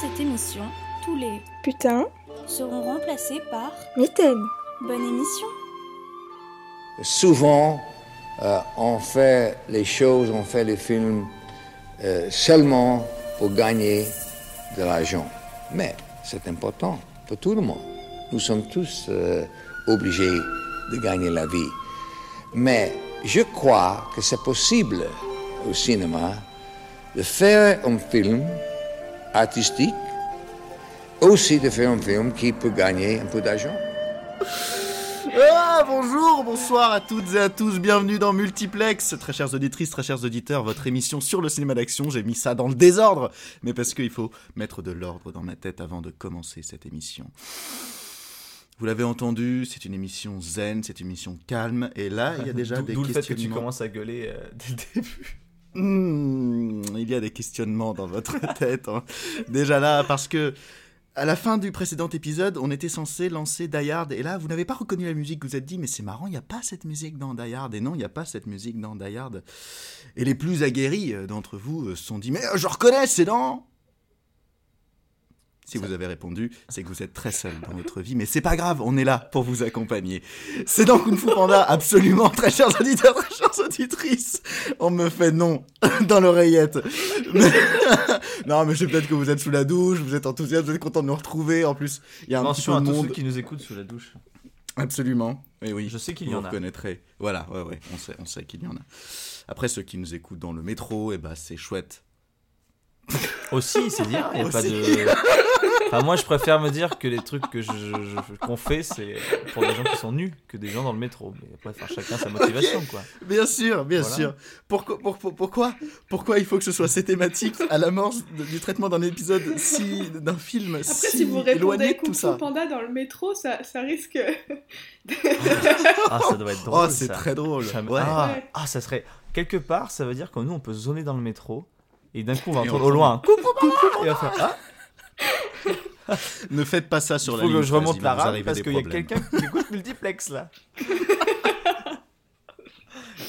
cette émission, tous les Putain, seront remplacés par mitaine. bonne émission. Souvent, euh, on fait les choses, on fait les films euh, seulement pour gagner de l'argent. Mais c'est important pour tout le monde. Nous sommes tous euh, obligés de gagner la vie. Mais je crois que c'est possible au cinéma de faire un film artistique, aussi de faire un film qui peut gagner un peu d'argent. Ah, bonjour, bonsoir à toutes et à tous, bienvenue dans Multiplex, très chères auditrices, très chers auditeurs, votre émission sur le cinéma d'action, j'ai mis ça dans le désordre, mais parce qu'il faut mettre de l'ordre dans ma tête avant de commencer cette émission. Vous l'avez entendu, c'est une émission zen, c'est une émission calme, et là, il y a déjà des d'où le fait que tu commences à gueuler euh, dès le début. Hmm, il y a des questionnements dans votre tête. hein. Déjà là, parce que à la fin du précédent épisode, on était censé lancer Die et là, vous n'avez pas reconnu la musique. Vous vous êtes dit, mais c'est marrant, il n'y a pas cette musique dans Die. Et non, il n'y a pas cette musique dans Die. Et les plus aguerris euh, d'entre vous euh, se sont dit, mais euh, je reconnais, c'est dans. Si vous avez répondu, c'est que vous êtes très seul dans votre vie, mais c'est pas grave, on est là pour vous accompagner. C'est dans Kung Fu Panda, absolument, très chers auditeurs, très chères auditrices. On me fait non dans l'oreillette. Mais- non, mais je sais peut-être que vous êtes sous la douche, vous êtes enthousiaste, vous êtes content de nous retrouver. En plus, il y a un petit peu de tous monde. ceux qui nous écoutent sous la douche. Absolument. Oui, oui. Je sais qu'il y en a. reconnaîtrez. Voilà, ouais, ouais, on sait, on sait qu'il y en a. Après, ceux qui nous écoutent dans le métro, eh ben, c'est chouette. Aussi, c'est bien. Il y a pas de. Enfin, moi, je préfère me dire que les trucs que je, je- qu'on fait, c'est pour des gens qui sont nus que des gens dans le métro. Mais après, enfin, chacun sa motivation, quoi. Bien sûr, bien Voilà. sûr. Pourquoi, pour- pour- pourquoi, pourquoi il faut que ce soit ces thématiques à l'amorce de- du traitement d'un épisode si, d'un film Après, si, si vous éloigné répondez de tout Fu ça? Panda dans le métro, ça, ça risque. Ah, ça doit être drôle. Oh, c'est ça. très drôle. Ouais. Ah, Ouais. ah, ça serait. Quelque part, ça veut dire que nous, on peut zoner dans le métro. Et d'un coup, on va entendre au loin. Coucou, coucou, Et on va faire. Ah, Ne faites pas ça sur il la faut ligne. que je 13, remonte la rame parce qu'il y a quelqu'un qui écoute multiplex là.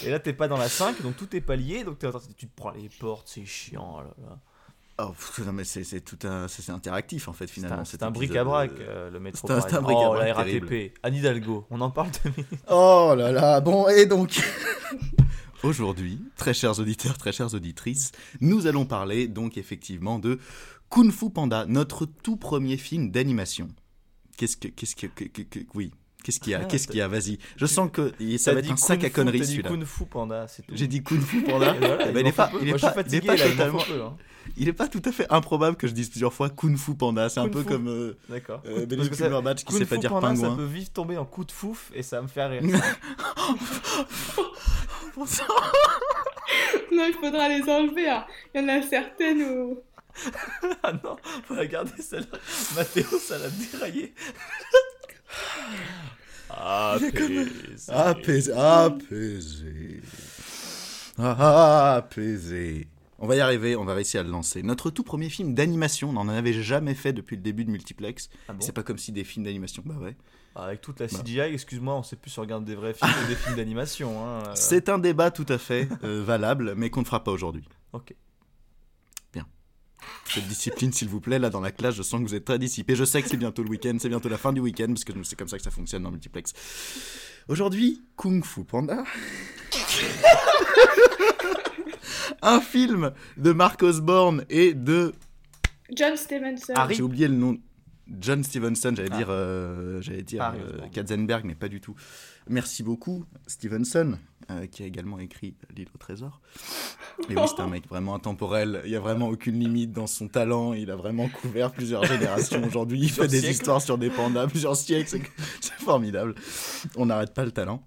Et là, t'es pas dans la 5, donc tout est pas lié, donc train- tu te prends les portes, c'est chiant. oh là là. Oh, pff, non, mais c'est, tout un, c'est, interactif en fait finalement. c'est un bric-à-brac, euh, euh, le métro. c'est un- un bric-à-brac Oh, la terrible. RATP, Anne Hidalgo, on en parle de Oh là là, bon, et donc? Aujourd'hui, très chers auditeurs, très chères auditrices, nous allons parler donc effectivement de Kung Fu Panda, notre tout premier film d'animation. Qu'est-ce que. Qu'est-ce que, que- que- que- oui. Qu'est-ce qu'il y a Ah, Qu'est-ce qu'il y a Vas-y. Je sens que ça va être dit un sac à conneries t'as dit celui-là. Kung Fu Panda, c'est tout. J'ai dit Kung Fu Panda. Voilà, il est pas, il est pas, il est là, totalement, peu, hein. il est pas tout à fait improbable que je dise plusieurs fois Kung Fu Panda. C'est un peu comme euh, D'accord. euh, Cumberbatch qui sait pas dire Panda, ça pingouin. peut vite tomber en coup de fouf et ça me fait rire. Non, il faudra les enlever. hein. Il y en a certaines où. ah non, faut la garder celle-là. Mathéo, ça l'a déraillé. Ah, Apaisé. Apaisé, apaisé. Ah, apaisé. On va y arriver, on va réussir à le lancer. Notre tout premier film d'animation, on n'en avait jamais fait depuis le début de Multiplex. Ah bon? C'est pas comme si des films d'animation. Bah ouais. Avec toute la Bah. CGI, excuse-moi, on sait plus si on regarde des vrais films ou des films d'animation. Hein. C'est un débat tout à fait euh, valable, mais qu'on ne fera pas aujourd'hui. Ok. Cette discipline, s'il vous plaît, là dans la classe, je sens que vous êtes très dissipés. Je sais que c'est bientôt le week-end, c'est bientôt la fin du week-end, parce que c'est comme ça que ça fonctionne dans Multiplex. Aujourd'hui, Kung Fu Panda. un film de Mark Osborne et de. John Stevenson. Harry. J'ai oublié le nom. John Stevenson, j'allais Ah. dire, euh, j'allais dire euh. Katzenberg, mais pas du tout. Merci beaucoup, Stevenson, euh, qui a également écrit L'île au trésor. Et oui, c'est un mec vraiment intemporel. Il y a vraiment aucune limite dans son talent. Il a vraiment couvert plusieurs générations. Aujourd'hui, il fait des histoires sur des pandas, plusieurs siècles. C'est formidable. On n'arrête pas le talent.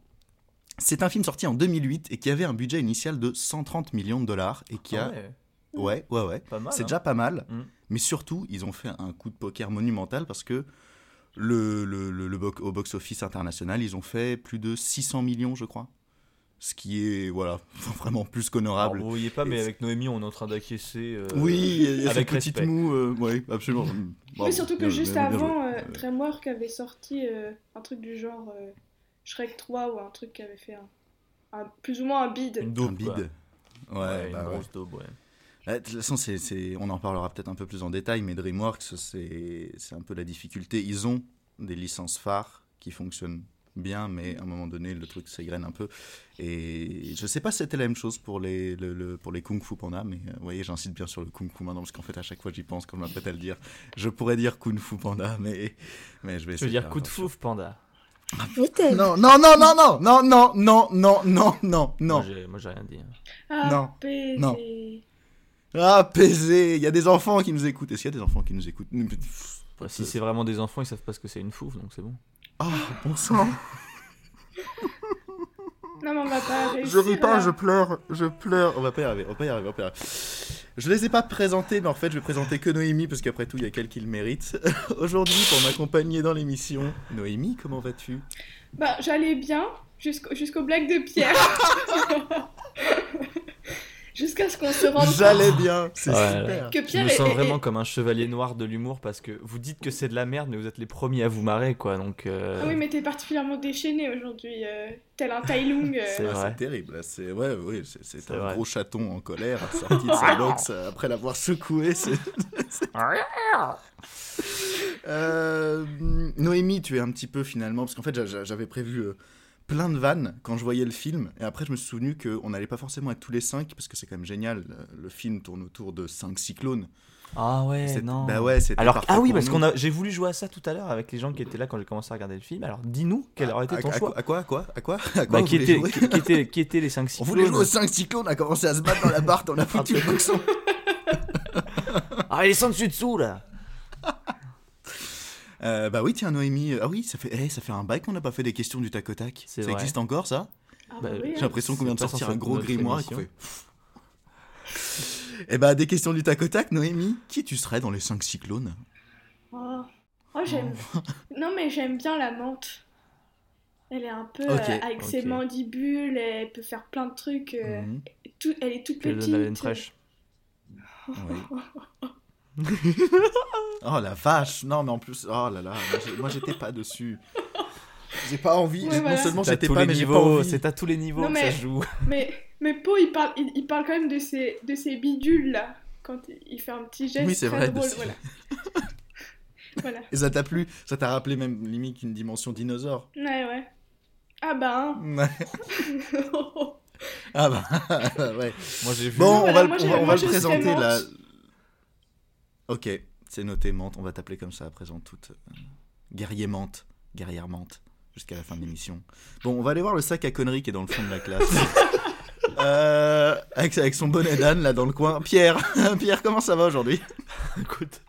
C'est un film sorti en 2008 et qui avait un budget initial de 130 millions de dollars et qui Ah a ouais, Ouais, ouais. C'est hein. déjà pas mal. Mm. Mais surtout, ils ont fait un coup de poker monumental parce que le, le, le- au box-office international, ils ont fait plus de 600 millions, je crois. Ce qui est, voilà, vraiment plus qu'honorable. vous voyez pas, mais Et avec Noémie, on est en train d'acquiescer. euh, oui, il y a cette avec petite moue. euh, oui, absolument. Bravo. Oui, surtout que juste bien- bien joué. avant, euh, Dreamwork avait sorti euh, un truc du genre euh, Shrek 3 ou un truc qui avait fait un, un- plus ou moins un bid. Une Un bide. quoi. Ouais, une bah ouais. grosse daube, ouais. Euh, De toute façon, on en parlera peut-être un peu plus en détail, mais DreamWorks, c'est, un peu la difficulté. Ils ont des licences phares qui fonctionnent bien, mais à un moment donné, le truc s'égrène un peu. Et je sais pas si c'était la même chose pour les, le, le- pour les Kung Fu Panda, mais euh, vous voyez, j'insiste bien sur le Kung Fu maintenant, parce qu'en fait, à chaque fois, j'y pense quand je m'apprête à le dire. Je pourrais dire Kung Fu Panda, mais, mais je vais Je essayer veux dire coup de fouf, panda. Non, non, non, non, non, non, non, non, non, non, non, non. Moi, j'ai- rien dit. hein. Ah, Non. Non. Ah, PZ, il y a des enfants qui nous écoutent. Est-ce qu'il y a des enfants qui nous écoutent Après, si c'est vraiment des enfants, ils savent pas ce que c'est une fouf, donc c'est bon. Ah, bon sang. Non, mais on va pas réussir. Je ris pas, là. je pleure, je pleure. On va pas y arriver, on va pas y arriver, on va pas y arriver. Je les ai pas présentés, mais en fait, je vais présenter que Noémie, parce qu'après tout, il y a qu'elle qui le mérite. Aujourd'hui, pour m'accompagner dans l'émission, Noémie, comment vas-tu? Bah, j'allais bien jusqu'au- jusqu'aux blagues de Pierre. Jusqu'à ce qu'on se rende J'allais bien, c'est Ouais, super. que Je Pierre me est- sens est- vraiment est- comme un chevalier noir de l'humour parce que vous dites que c'est de la merde, mais vous êtes les premiers à vous marrer, quoi. Donc, euh, Ah oui, mais t'es particulièrement déchaîné aujourd'hui, euh, tel un Tai Lung. euh. C'est Ah, vrai. c'est terrible, c'est ouais, ouais, c'est, un vrai. gros chaton en colère sorti de sa box euh, après l'avoir secoué. c'est- Euh, Noémie, tu es un petit peu finalement, parce qu'en fait j'a- j'a- j'avais prévu euh, plein de vannes quand je voyais le film, et après je me suis souvenu qu'on n'allait pas forcément être tous les cinq, parce que c'est quand même génial, le, film tourne autour de cinq cyclones. Ah ouais, C'est- non. Bah ouais, Alors, ah oui, parce qu'on a, j'ai voulu jouer à ça tout à l'heure avec les gens qui étaient là quand j'ai commencé à regarder le film. Alors, dis-nous quel aurait été ton choix. à quoi, à quoi, à quoi, à quoi Bah, qui, étaient, les 5 On cyclones voulait jouer aux 5 cyclones, on a commencé à se battre dans la barre, on a foutu le boxon. Ah, ils sont dessus dessous là Euh, bah oui, tiens, Noémie. Ah oui, ça fait, eh, ça fait un bail qu'on n'a pas fait des questions du tac au tac. Ça vrai. existe encore, ça? Ah Bah, bah oui, J'ai hein. l'impression qu'on vient de sortir un gros grimoire et qu'on fait. Eh bah, des questions du tac au tac, Noémie. Qui tu serais dans les 5 cyclones? Oh, Oh, j'aime. Non, mais j'aime bien la menthe. Elle est un peu euh, avec ses mandibules, elle peut faire plein de trucs. euh, Mhm. tout- elle est toute Puis elle petite. donne la laine fraîche. Oui. oh la vache Non, mais en plus, oh là là, moi, j'étais pas dessus. J'ai pas envie. Ouais, non voilà. seulement j'étais pas, mais niveaux, envie. c'est à tous les niveaux Non, que ça joue. Mais, mais Po, il parle, il, il parle quand même de ses, de ses bidules là. Quand il- fait un petit geste Oui, c'est très vrai, drôle. ses- Voilà. voilà. Et ça t'a plu? Ça t'a rappelé même limite une dimension dinosaure Ouais, ouais. Ah hein. Ouais. Ah bah, ouais. Moi j'ai vu. Bon, on va, moi, on va, moi, le présenter là. Ok, c'est noté, Mante. On va t'appeler comme ça à présent toute. euh, guerrier Mante. Guerrière Mante. Jusqu'à la fin de l'émission. Bon, on va aller voir le sac à conneries qui est dans le fond de la classe. Euh, avec, avec son bonnet d'âne là dans le coin. Pierre, Pierre, comment ça va aujourd'hui? Écoute,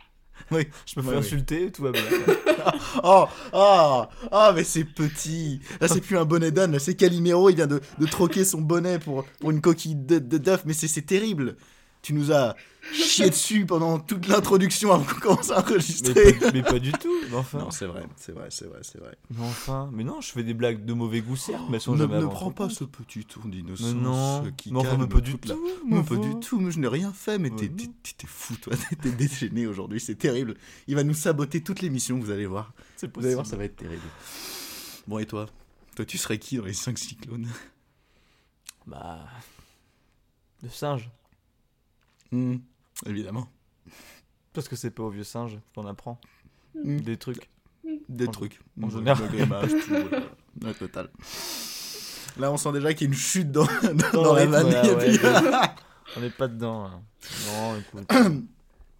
Oui, je me fais oui. insulter, tout va bien. Oh, oh, oh, mais c'est petit. Là, c'est plus un bonnet d'âne, là, c'est Calimero. Il vient de, de troquer son bonnet pour, pour une coquille de, d'œuf. Mais c'est terrible. Tu nous as chié dessus pendant toute l'introduction avant qu'on commence à mais, enregistrer. pas, mais pas du tout. Mais enfin. Non, c'est vrai, c'est vrai, c'est vrai, c'est vrai. Mais enfin. Mais non, je fais des blagues de mauvais goût, certes, mais elles sont ne jamais ne prends tout. pas ce petit tour d'innocence non. qui Mais calme pas du toute la- tout. Mais pas du tout, mais je n'ai rien fait, mais Ouais, t'es, fou, toi, t'es déchaîné aujourd'hui, c'est terrible. Il va nous saboter toute l'émission, vous allez voir. Vous allez voir, ça va être terrible. Bon, et toi? Toi, tu serais qui dans les 5 cyclones? Bah. Le singe. Hmm, Évidemment. Parce que c'est pas au vieux singe qu'on apprend Hmm, des trucs. Des En- trucs. en général. le. Ouais, total. Là, on sent déjà qu'il y a une chute dans, dans, dans la vanne. ouais, ouais, puis- On est pas dedans. hein. Non, écoute.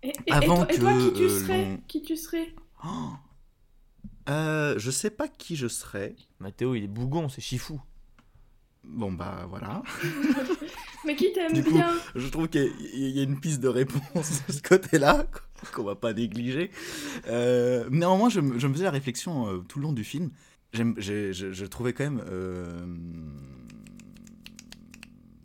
Et, et- et Avant toi, et toi, qui que, tu euh, serais Qui tu serais Oh. Euh, je sais pas qui je serais. Mathéo, il est bougon, c'est chifou. Bon, bah voilà. Mais qui t'aime Du coup, bien Je trouve qu'il y a- il y a une piste de réponse de ce côté-là qu'on va pas négliger. Euh, néanmoins, je, me- je me faisais la réflexion euh, tout le long du film. Je, je trouvais quand même euh,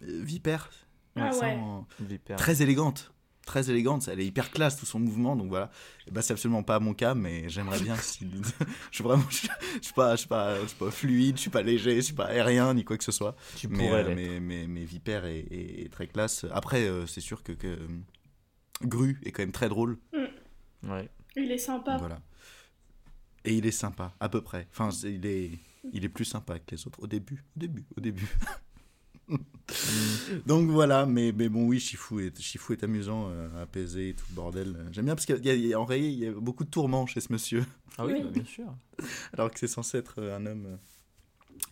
Vipère Ah ouais. Vipère. très élégante. Très élégante, elle est hyper classe tout son mouvement, donc voilà. Et bah, c'est absolument pas mon cas, mais j'aimerais bien si. je suis vraiment. Je, je suis pas, je suis pas, je suis pas fluide, je suis pas léger, je suis pas aérien ni quoi que ce soit. Tu Mais, pourrais euh, mais, mais, mais Vipère est, est- est très classe. Après, euh, c'est sûr que, que, euh, Gru est quand même très drôle. Ouais. Il est sympa. Voilà. Et il est sympa, à peu près. Enfin, il est, il est plus sympa que les autres au début. Au début, au début. Donc voilà, mais, mais bon, oui, Shifu est, Shifu est amusant, euh, apaisé et tout le bordel. J'aime bien parce qu'en vrai, il y a beaucoup de tourments chez ce monsieur. Ah oui, Oui. bah, bien sûr. Alors que c'est censé être euh, un homme euh,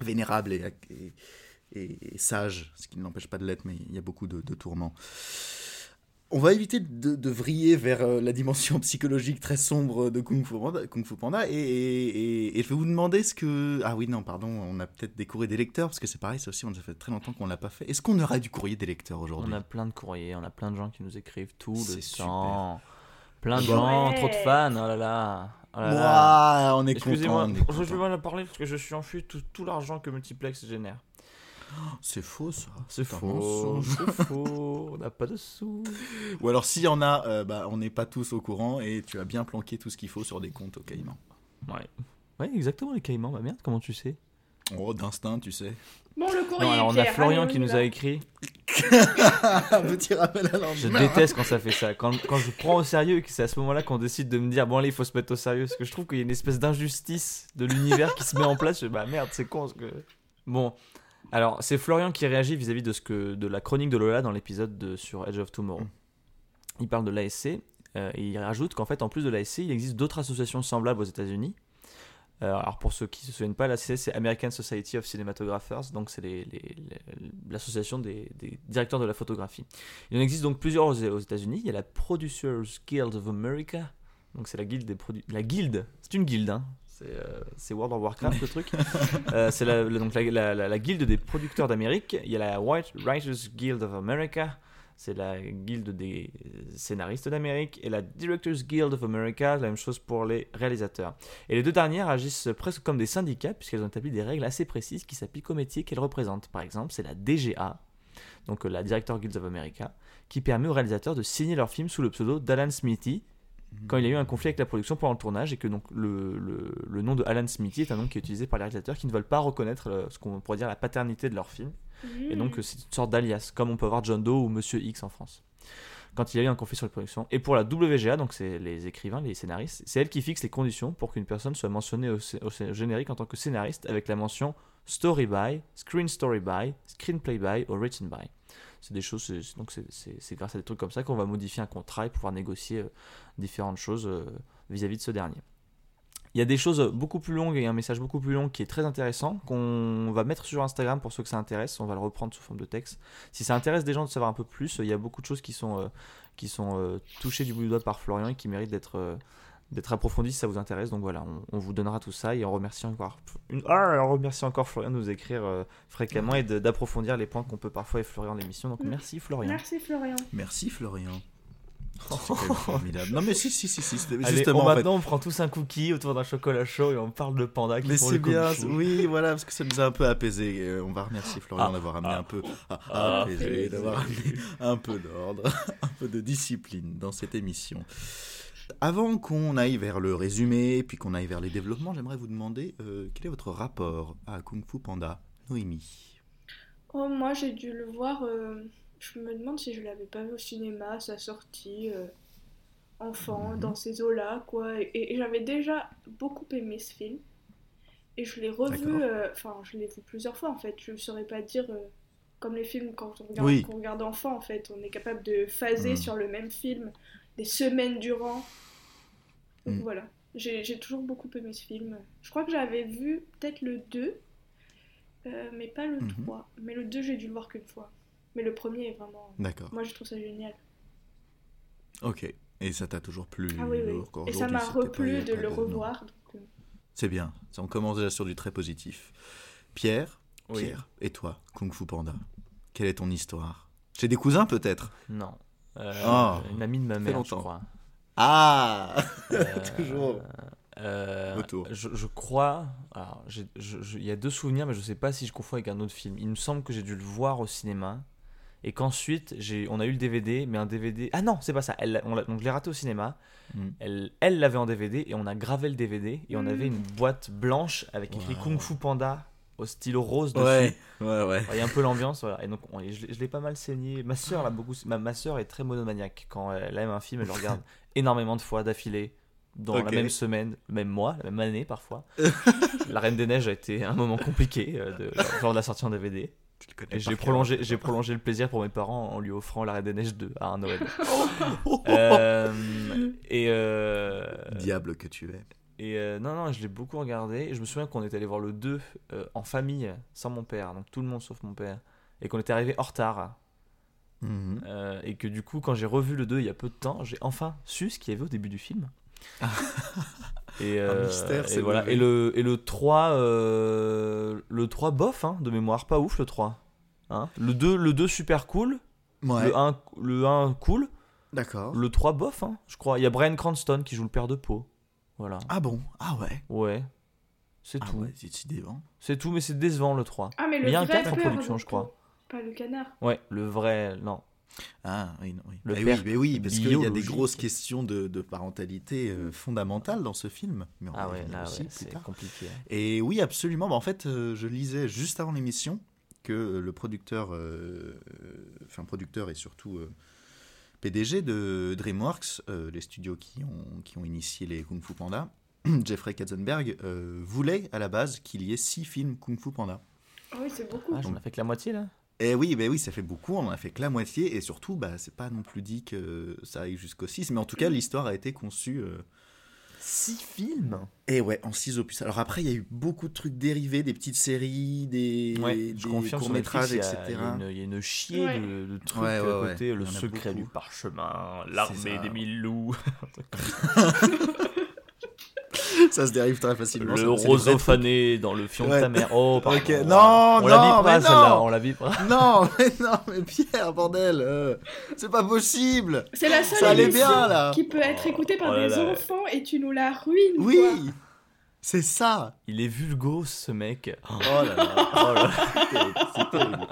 vénérable et, et, et- et sage, ce qui ne l'empêche pas de l'être, mais il y a beaucoup de, de tourments. On va éviter de, de vriller vers euh, la dimension psychologique très sombre de Kung Fu Panda, Kung Fu Panda et, et- et- et je vais vous demander ce que... Ah oui, non, pardon, on a peut-être des courriers des lecteurs, parce que c'est pareil, ça aussi, on a fait très longtemps qu'on ne l'a pas fait. Est-ce qu'on aura du courrier des lecteurs aujourd'hui? On a plein de courriers, on a plein de gens qui nous écrivent tout le C'est temps. Plein de Bon. gens, trop de fans, oh là là. Oh là là. Moi, on est Excusez-moi, je vais mal en parler parce que je suis enfui tout, tout l'argent que Multiplex génère. C'est faux, ça. C'est faux, mensonge. c'est faux, on n'a pas de sous. Ou alors, s'il y en a, euh, bah, on n'est pas tous au courant et tu as bien planqué tout ce qu'il faut sur des comptes au Caïman. Ouais. Ouais, exactement, les caïmans. Bah merde, comment tu sais? Oh, d'instinct, tu sais. Bon, le courrier. Non, alors on a Pierre, Florian allez, qui nous a écrit. Un petit rappel à Je déteste quand ça fait ça. Quand, quand je prends au sérieux et que c'est à ce moment-là qu'on décide de me dire, bon allez, il faut se mettre au sérieux. Parce que je trouve qu'il y a une espèce d'injustice de l'univers qui se met en place. Je bah merde, c'est con. Parce que... Bon. Alors, c'est Florian qui réagit vis-à-vis de, ce que, de la chronique de Lola dans l'épisode de- sur Edge of Tomorrow. Mm. Il parle de l'ASC euh, et il rajoute qu'en fait, en plus de l'ASC, il existe d'autres associations semblables aux États-Unis. Euh, alors, pour ceux qui ne se souviennent pas, l'ASC, c'est American Society of Cinematographers, donc c'est l'association des, des directeurs de la photographie. Il en existe donc plusieurs aux, aux États-Unis. Il y a la Producers Guild of America, donc c'est la guilde des produ- La guilde, c'est une guilde, hein. C'est, euh, c'est World of Warcraft le truc. Euh, c'est la, donc la, guilde des producteurs d'Amérique. Il y a la White Writers Guild of America. C'est la guilde des scénaristes d'Amérique. Et la Directors Guild of America, la même chose pour les réalisateurs. Et les deux dernières agissent presque comme des syndicats, puisqu'elles ont établi des règles assez précises qui s'appliquent aux métiers qu'elles représentent. Par exemple, c'est la DGA, donc la Director Guild of America, qui permet aux réalisateurs de signer leurs films sous le pseudo d'Alan Smithy quand il a eu un conflit avec la production pendant le tournage et que donc le, le- nom de Alan Smithy est un nom qui est utilisé par les réalisateurs qui ne veulent pas reconnaître euh, ce qu'on pourrait dire la paternité de leur film. Et donc euh, c'est une sorte d'alias, comme on peut avoir John Doe ou Monsieur X en France. Quand il y a eu un conflit sur la production. Et pour la WGA, donc c'est les écrivains, les scénaristes, c'est elle qui fixe les conditions pour qu'une personne soit mentionnée au, au générique en tant que scénariste avec la mention story by, screen story by, screenplay by ou written by. C'est des choses, donc c'est- grâce à des trucs comme ça qu'on va modifier un contrat et pouvoir négocier euh, différentes choses euh, vis-à-vis de ce dernier. Il y a des choses beaucoup plus longues et un message beaucoup plus long qui est très intéressant qu'on va mettre sur Instagram pour ceux que ça intéresse. On va le reprendre sous forme de texte. Si ça intéresse des gens de savoir un peu plus, il y a beaucoup de choses qui sont, euh, qui sont touchées du bout du doigt par Florian et qui méritent d'être d'être approfondies si ça vous intéresse. Donc voilà, on, on vous donnera tout ça et on remercie encore, une, ah, on remercie encore Florian de nous écrire euh, fréquemment et d'approfondir les points qu'on peut parfois effleurer en l'émission. Donc Mm. merci Florian. Merci Florian. Merci Florian. Formidable. Non mais si si si si. c'était Allez, Justement on- en fait. maintenant on prend tous un cookie autour d'un chocolat chaud et on parle de panda qui Mais font c'est bien, oui, voilà, parce que ça nous a un peu apaisé. Euh, on va remercier Florian Ah, d'avoir amené ah, un peu ah, ah, apaisé, apaisé. d'avoir amené un peu d'ordre, un peu de discipline dans cette émission. Avant qu'on aille vers le résumé, puis qu'on aille vers les développements, j'aimerais vous demander euh, quel est votre rapport à Kung Fu Panda, Noémie? Oh, moi j'ai dû le voir. euh, je me demande si je l'avais pas vu au cinéma à sa sortie, euh, enfant, Mhm. dans ces eaux-là, quoi. Et, et j'avais déjà beaucoup aimé ce film. Et je l'ai revu, enfin, je l'ai vu plusieurs fois en fait. Je ne saurais pas dire. comme les films quand on regarde, Oui. qu'on regarde enfant, en fait, on est capable de phaser Mhm. sur le même film des semaines durant. Donc Mhm. voilà, j'ai j'ai toujours beaucoup aimé ce film. Je crois que j'avais vu peut-être le 2, euh, mais pas le Mhm. 3. Mais le 2, j'ai dû le voir qu'une fois. Mais le premier est vraiment. D'accord, Moi, je trouve ça génial. ok. Et ça t'a toujours plu Ah oui, oui. Et ça m'a replu a de pas le revoir. donc, euh, C'est bien, Ça, on commence déjà sur du très positif. Pierre, Oui. Pierre, et toi, Kung Fu Panda, quelle est ton histoire? Chez des cousins peut-être? Non. Euh, Ah, une amie de ma mère, je crois. Ah Euh, Toujours. euh. Je, je crois. Il y a deux souvenirs, mais je sais pas si je confonds avec un autre film. Il me semble que j'ai dû le voir au cinéma. Et qu'ensuite, on a eu le DVD, mais un DVD. Ah non, c'est pas ça. Elle, on l'a- donc, je l'ai raté au cinéma. Mm. Elle, elle l'avait en DVD et on a gravé le DVD. Et on avait une boîte blanche avec écrit Wow. Kung Fu Panda au stylo rose dessus. Ouais, ouais, ouais. Il y a un peu l'ambiance, voilà. Et donc, on- je, l'ai- je l'ai pas mal saigné. Ma soeur, l'a beaucoup, ma, ma soeur est très monomaniaque. Quand elle aime un film, elle le regarde énormément de fois d'affilée, dans la même semaine, le même mois, la même année parfois. la Reine des Neiges a été un moment compliqué euh, de, lors de la sortie en DVD. J'ai prolongé, j'ai prolongé le plaisir pour mes parents en lui offrant la Reine des Neiges 2 à un Noël. Euh, et euh, Diable que tu es. Et euh, non, non, je l'ai beaucoup regardé. Et je me souviens qu'on était allé voir le 2 euh, en famille, sans mon père, donc tout le monde sauf mon père. Et qu'on était arrivé en retard. Mhm. Euh, et que du coup, quand j'ai revu le 2 il y a peu de temps, j'ai enfin su ce qu'il y avait au début du film. et, euh, mystère et voilà. Et le, et le 3, euh, le 3 bof, hein, de mémoire, pas ouf le 3. Hein le, 2, le 2 super cool, Ouais, le, 1, le 1 cool, d'accord. le 3 bof, hein, je crois. Il y a Brian Cranston qui joue le père de Poe. Voilà. Ah bon? Ah ouais. Ouais. C'est Ah tout. ouais, c'est décevant. C'est tout, mais c'est décevant le 3. Ah, mais Mais le il y a un vrai 4 en production, je crois. Pas le canard. Ouais, le vrai, non. Ah oui, non, oui. Le Eh père oui, mais oui, parce qu'il y a des grosses questions de, de parentalité euh, fondamentales dans ce film. Mais on Ah ouais, là, aussi ouais, plus tard. compliqué. Et oui, absolument. Bah, en fait, euh, je lisais juste avant l'émission que le producteur, euh, euh, enfin producteur et surtout euh, PDG de DreamWorks, euh, les studios qui ont, qui ont initié les Kung Fu Panda, Jeffrey Katzenberg, euh, voulait à la base qu'il y ait six films Kung Fu Panda. Ah oui, c'est beaucoup. Ah, j'en ai fait que la moitié là? Et oui, ben oui, ça fait beaucoup, on en a fait que la moitié, et surtout, bah, c'est pas non plus dit que ça aille jusqu'au 6, mais en tout cas, l'histoire a été conçue. 6 films? Et ouais, en 6 opus. Alors après, il y a eu beaucoup de trucs dérivés, des petites séries, des, Ouais, des courts-métrages, etc. il y, a, il y a une, il y a une chier Ouais. de, de trucs Ouais, ouais, à ouais. côté, le secret beaucoup. du parchemin, l'armée des mille loups, ça se dérive très facilement. le roseau fané dans le fion Ouais. de ta mère. Oh, pardon. Ok, non, on la non, vit mais pas celle-là, non. on la vit pas. Non, mais non, mais Pierre, bordel, euh, c'est pas possible. C'est la seule Ça allait émission bien, là. qui peut être écoutée par Oh là des là. enfants et tu nous la ruines. Oui, quoi. c'est ça. Il est vulgos ce mec. Oh, là là. oh là. C'est terrible, c'est terrible.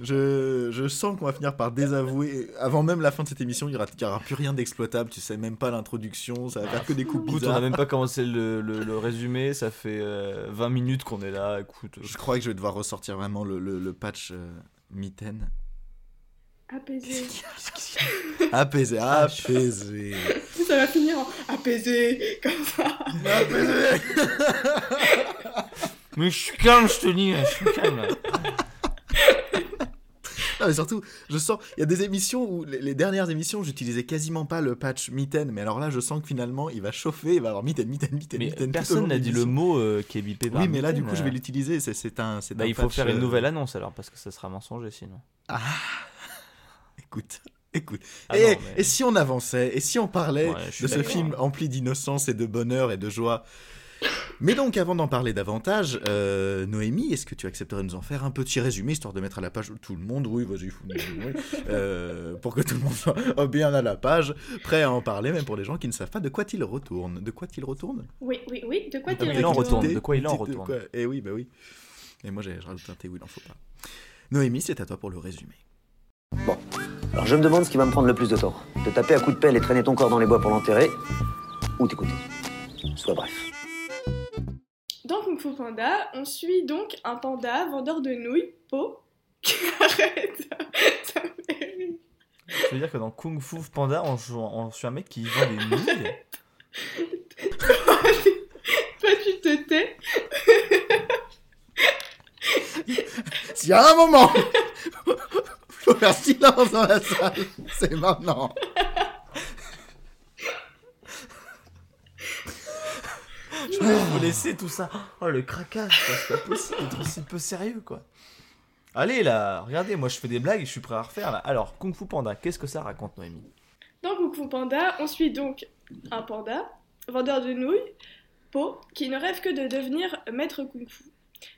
Je, je sens qu'on va finir par désavouer. Avant même la fin de cette émission, il n'y aura, il y aura plus rien d'exploitable. Tu sais même pas l'introduction, ça va faire que des coups Écoute, on bizarres. a même pas commencé le, le- le résumé, ça fait euh, 20 minutes qu'on est là. Écoute, Je crois que je vais devoir ressortir vraiment le, le- le patch euh, mitaine. Apaisé. Apaisé, apaisé. Ça va finir en apaisé, comme ça. apaisé. mais je suis calme, je te dis, je suis calme. là. Non, mais surtout, je sens, il y a des émissions où, les, les dernières émissions, j'utilisais quasiment pas le patch mitaine, mais alors là, je sens que finalement, il va chauffer, il va avoir mitaine, mitaine, mitaine, Mais mitaine. personne n'a dit le mot euh, qui est bipé par Oui, mais là, du coup, je vais euh. l'utiliser. C'est, c'est un, c'est Bah, un il faut patch, faire une euh, nouvelle annonce alors, parce que ça sera mensonger sinon. Écoute, écoute. Ah et, non, mais- et si on avançait, et si on parlait Ouais, de ce d'accord. film empli d'innocence et de bonheur et de joie mais donc, avant d'en parler davantage, euh, Noémie, est-ce que tu accepterais de nous en faire un petit résumé, histoire de mettre à la page tout le monde? Oui, vas-y, fous- oui, euh, pour que tout le monde soit bien à la page, prêt à en parler, même pour les gens qui ne savent pas de quoi il retourne. De quoi il retourne? Oui, oui, oui. De quoi De quoi il en retourne. De quoi il en retourne. Eh oui, bah oui. Et moi, j'ai- je rajoute un thé où il en faut pas. Noémie, c'est à toi pour le résumé. Bon, alors je me demande ce qui va me prendre le plus de temps. Te taper à coups de pelle et traîner ton corps dans les bois pour l'enterrer, ou t'écouter. Soit bref. Dans Kung Fu Panda, on suit donc un panda vendeur de nouilles, Po, qui arrête. Ça me fait rire. Tu veux dire que dans Kung Fu Panda, on, joue, on suit un mec qui vend des nouilles? Toi, tu te tais. S'il y a un moment, faut faire silence dans la salle, c'est maintenant. Je vais vous laisser tout ça. Oh le craquage, c'est pas possible d'être aussi peu sérieux quoi. Allez là, regardez, moi je fais des blagues et je suis prêt à refaire là. Alors, Kung Fu Panda, qu'est-ce que ça raconte Noémie? Dans Kung Fu Panda, on suit donc un panda, vendeur de nouilles, Po, qui ne rêve que de devenir maître Kung Fu.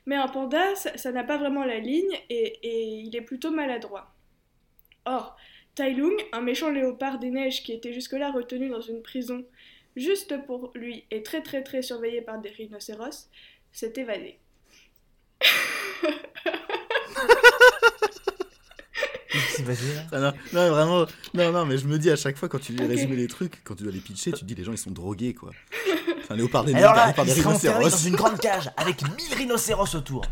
Mais un panda, ça ça n'a pas vraiment la ligne et, et il est plutôt maladroit. Or, Tai Lung, un méchant léopard des neiges qui était jusque-là retenu dans une prison juste pour lui et très très très surveillé par des rhinocéros, s'est évadé. Ah non, non, vraiment, non, non, mais je me dis à chaque fois quand tu Ok. résumes les trucs, quand tu dois les pitcher, tu te dis les gens ils sont drogués quoi. Un léopard des Alors là, par des enfermé rhinocéros. dans une grande cage avec 1000 rhinocéros autour.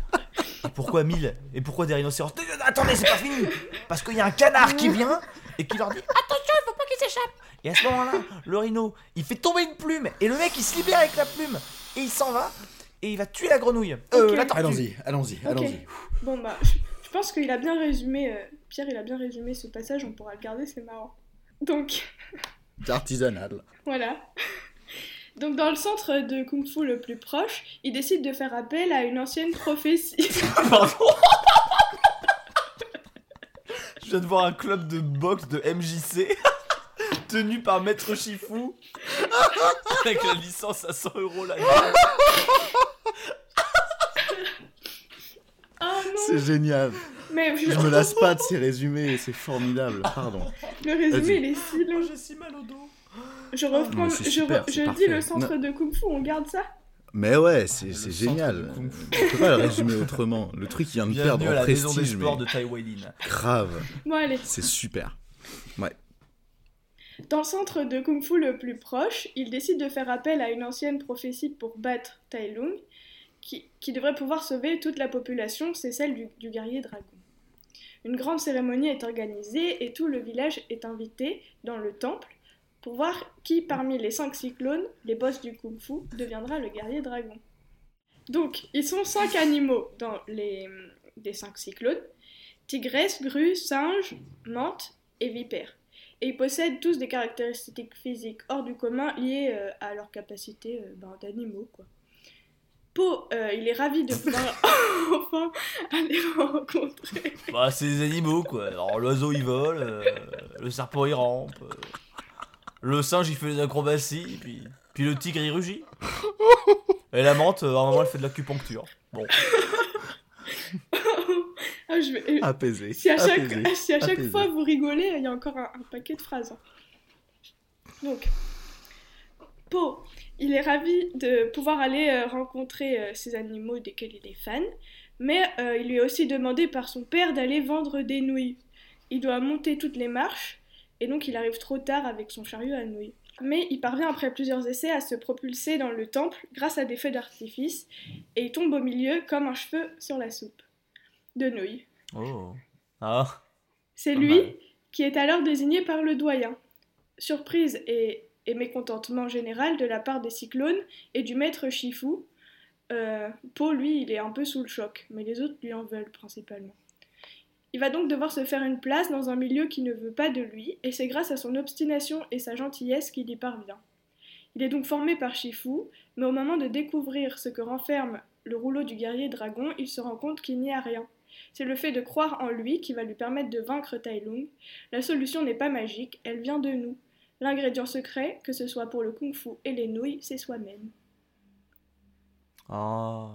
Et pourquoi 1000 Et pourquoi des rhinocéros? Attendez, c'est pas fini Parce qu'il y a un canard qui vient et qui leur dit Attention, il faut pas qu'il s'échappe Et à ce moment-là, le rhino, il fait tomber une plume et le mec il se libère avec la plume et il s'en va et il va tuer la grenouille. Euh, Ok. la tortue. Allons-y, allons-y, allons-y. Bon bah, je je pense qu'il a bien résumé, euh, Pierre, il a bien résumé ce passage, on pourra le garder, c'est marrant. Donc, Artisanal. voilà. Donc, dans le centre de Kung Fu le plus proche, il décide de faire appel à une ancienne prophétie. Pardon. Je viens de voir un club de boxe de MJC tenu par Maître Shifu avec la licence à 100 euros l'année. Ah C'est génial. Mais je- Je me lasse pas de ces résumés, c'est formidable. Pardon. le résumé, il est si long. J'ai si mal au dos. Je reprends, mais c'est je, super, je dis le centre de Kung Fu, on garde ça Mais ouais, c'est génial. On peut pas le résumer autrement. Le truc qui vient de perdre Bienvenue à en la maison des prestige, sports mais de grave. Bon, allez. C'est super. Dans le centre de Kung Fu le plus proche, il décide de faire appel à une ancienne prophétie pour battre Tai Lung, qui, devrait pouvoir sauver toute la population, c'est celle du, guerrier dragon. Une grande cérémonie est organisée et tout le village est invité dans le temple pour voir qui parmi les cinq cyclones, les boss du Kung Fu, deviendra le guerrier dragon. Donc, ils sont cinq animaux dans les des cinq cyclones tigresse, grue, singe, mante et vipère et ils possèdent tous des caractéristiques physiques hors du commun liées euh, à leur capacité euh, ben, d'animaux. quoi. Po, euh, il est ravi de pouvoir enfin aller rencontrer. Bah, c'est des animaux quoi. Alors, l'oiseau il vole, euh, le serpent il rampe, euh, le singe il fait des acrobaties, puis, puis le tigre il rugit. Et la menthe, euh, à un moment elle fait de l'acupuncture. Bon, Ah, je vais- Apaisé. Si à chaque, Apaisé. si à chaque Apaisé. fois vous rigolez, il y a encore un, un paquet de phrases. hein. Donc, Po, il est ravi de pouvoir aller euh, rencontrer euh, ces animaux desquels il est fan, mais euh, il lui est aussi demandé par son père d'aller vendre des nouilles. Il doit monter toutes les marches, et donc il arrive trop tard avec son chariot à nouilles. Mais il parvient après plusieurs essais à se propulser dans le temple grâce à des feux d'artifice, et il tombe au milieu comme un cheveu sur la soupe de nouilles. oh. Ah, C'est lui mal. qui est alors désigné par le doyen. Surprise et, et mécontentement général de la part des cyclones et du maître Shifu. Euh, Po, lui, il est un peu sous le choc, mais les autres lui en veulent principalement. Il va donc devoir se faire une place dans un milieu qui ne veut pas de lui, et c'est grâce à son obstination et sa gentillesse qu'il y parvient. Il est donc formé par Shifu, mais au moment de découvrir ce que renferme le rouleau du guerrier dragon, il se rend compte qu'il n'y a rien. C'est le fait de croire en lui qui va lui permettre de vaincre Tai Lung. La solution n'est pas magique, elle vient de nous. L'ingrédient secret, que ce soit pour le kung-fu et les nouilles, c'est soi-même. oh.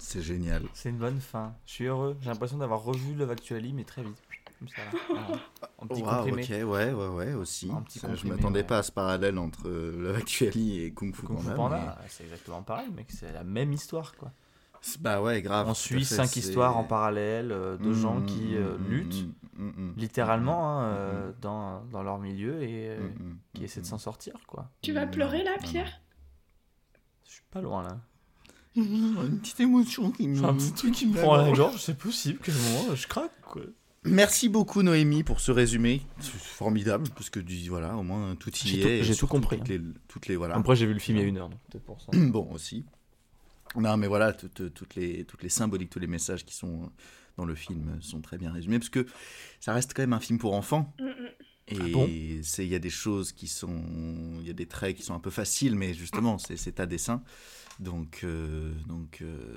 C'est génial. c'est une bonne fin. Je suis heureux. J'ai l'impression d'avoir revu Love Actually, mais très vite. Comme ça. là. En petit Waouh, comprimé. ok, ouais, ouais, ouais, aussi. Un petit Ça, je comprimé, m'attendais ouais. pas à ce parallèle entre euh, Love Actually et Kung Fu Kung Fu Panda. Panda, c'est exactement pareil, mec. C'est la même histoire, quoi. Bah ouais, grave. On suit fait, cinq histoires en parallèle euh, de gens qui euh, luttent littéralement hein, euh, dans, dans leur milieu et euh, mm, mm, qui essaient de s'en sortir, quoi. Tu vas pleurer là, Pierre Je suis pas loin là. Une petite émotion qui me... un petit truc qui me prend à la gorge, c'est possible que moment je craque, quoi. Merci beaucoup Noémie pour ce résumé. C'est formidable parce que du- voilà, au moins tout y J'ai est. j'ai tout compris, Toutes les, toutes les voilà. Après, j'ai vu le film il y a une heure, donc peut-être pour ça. Bon aussi. Non mais voilà, toutes, toutes les toutes les symboliques, tous les messages qui sont dans le film sont très bien résumés parce que ça reste quand même un film pour enfants. Mm, mm. Et Ah bon? il y a des choses qui sont il y a des traits qui sont un peu faciles mais justement c'est c'est à dessin. Donc euh, donc euh,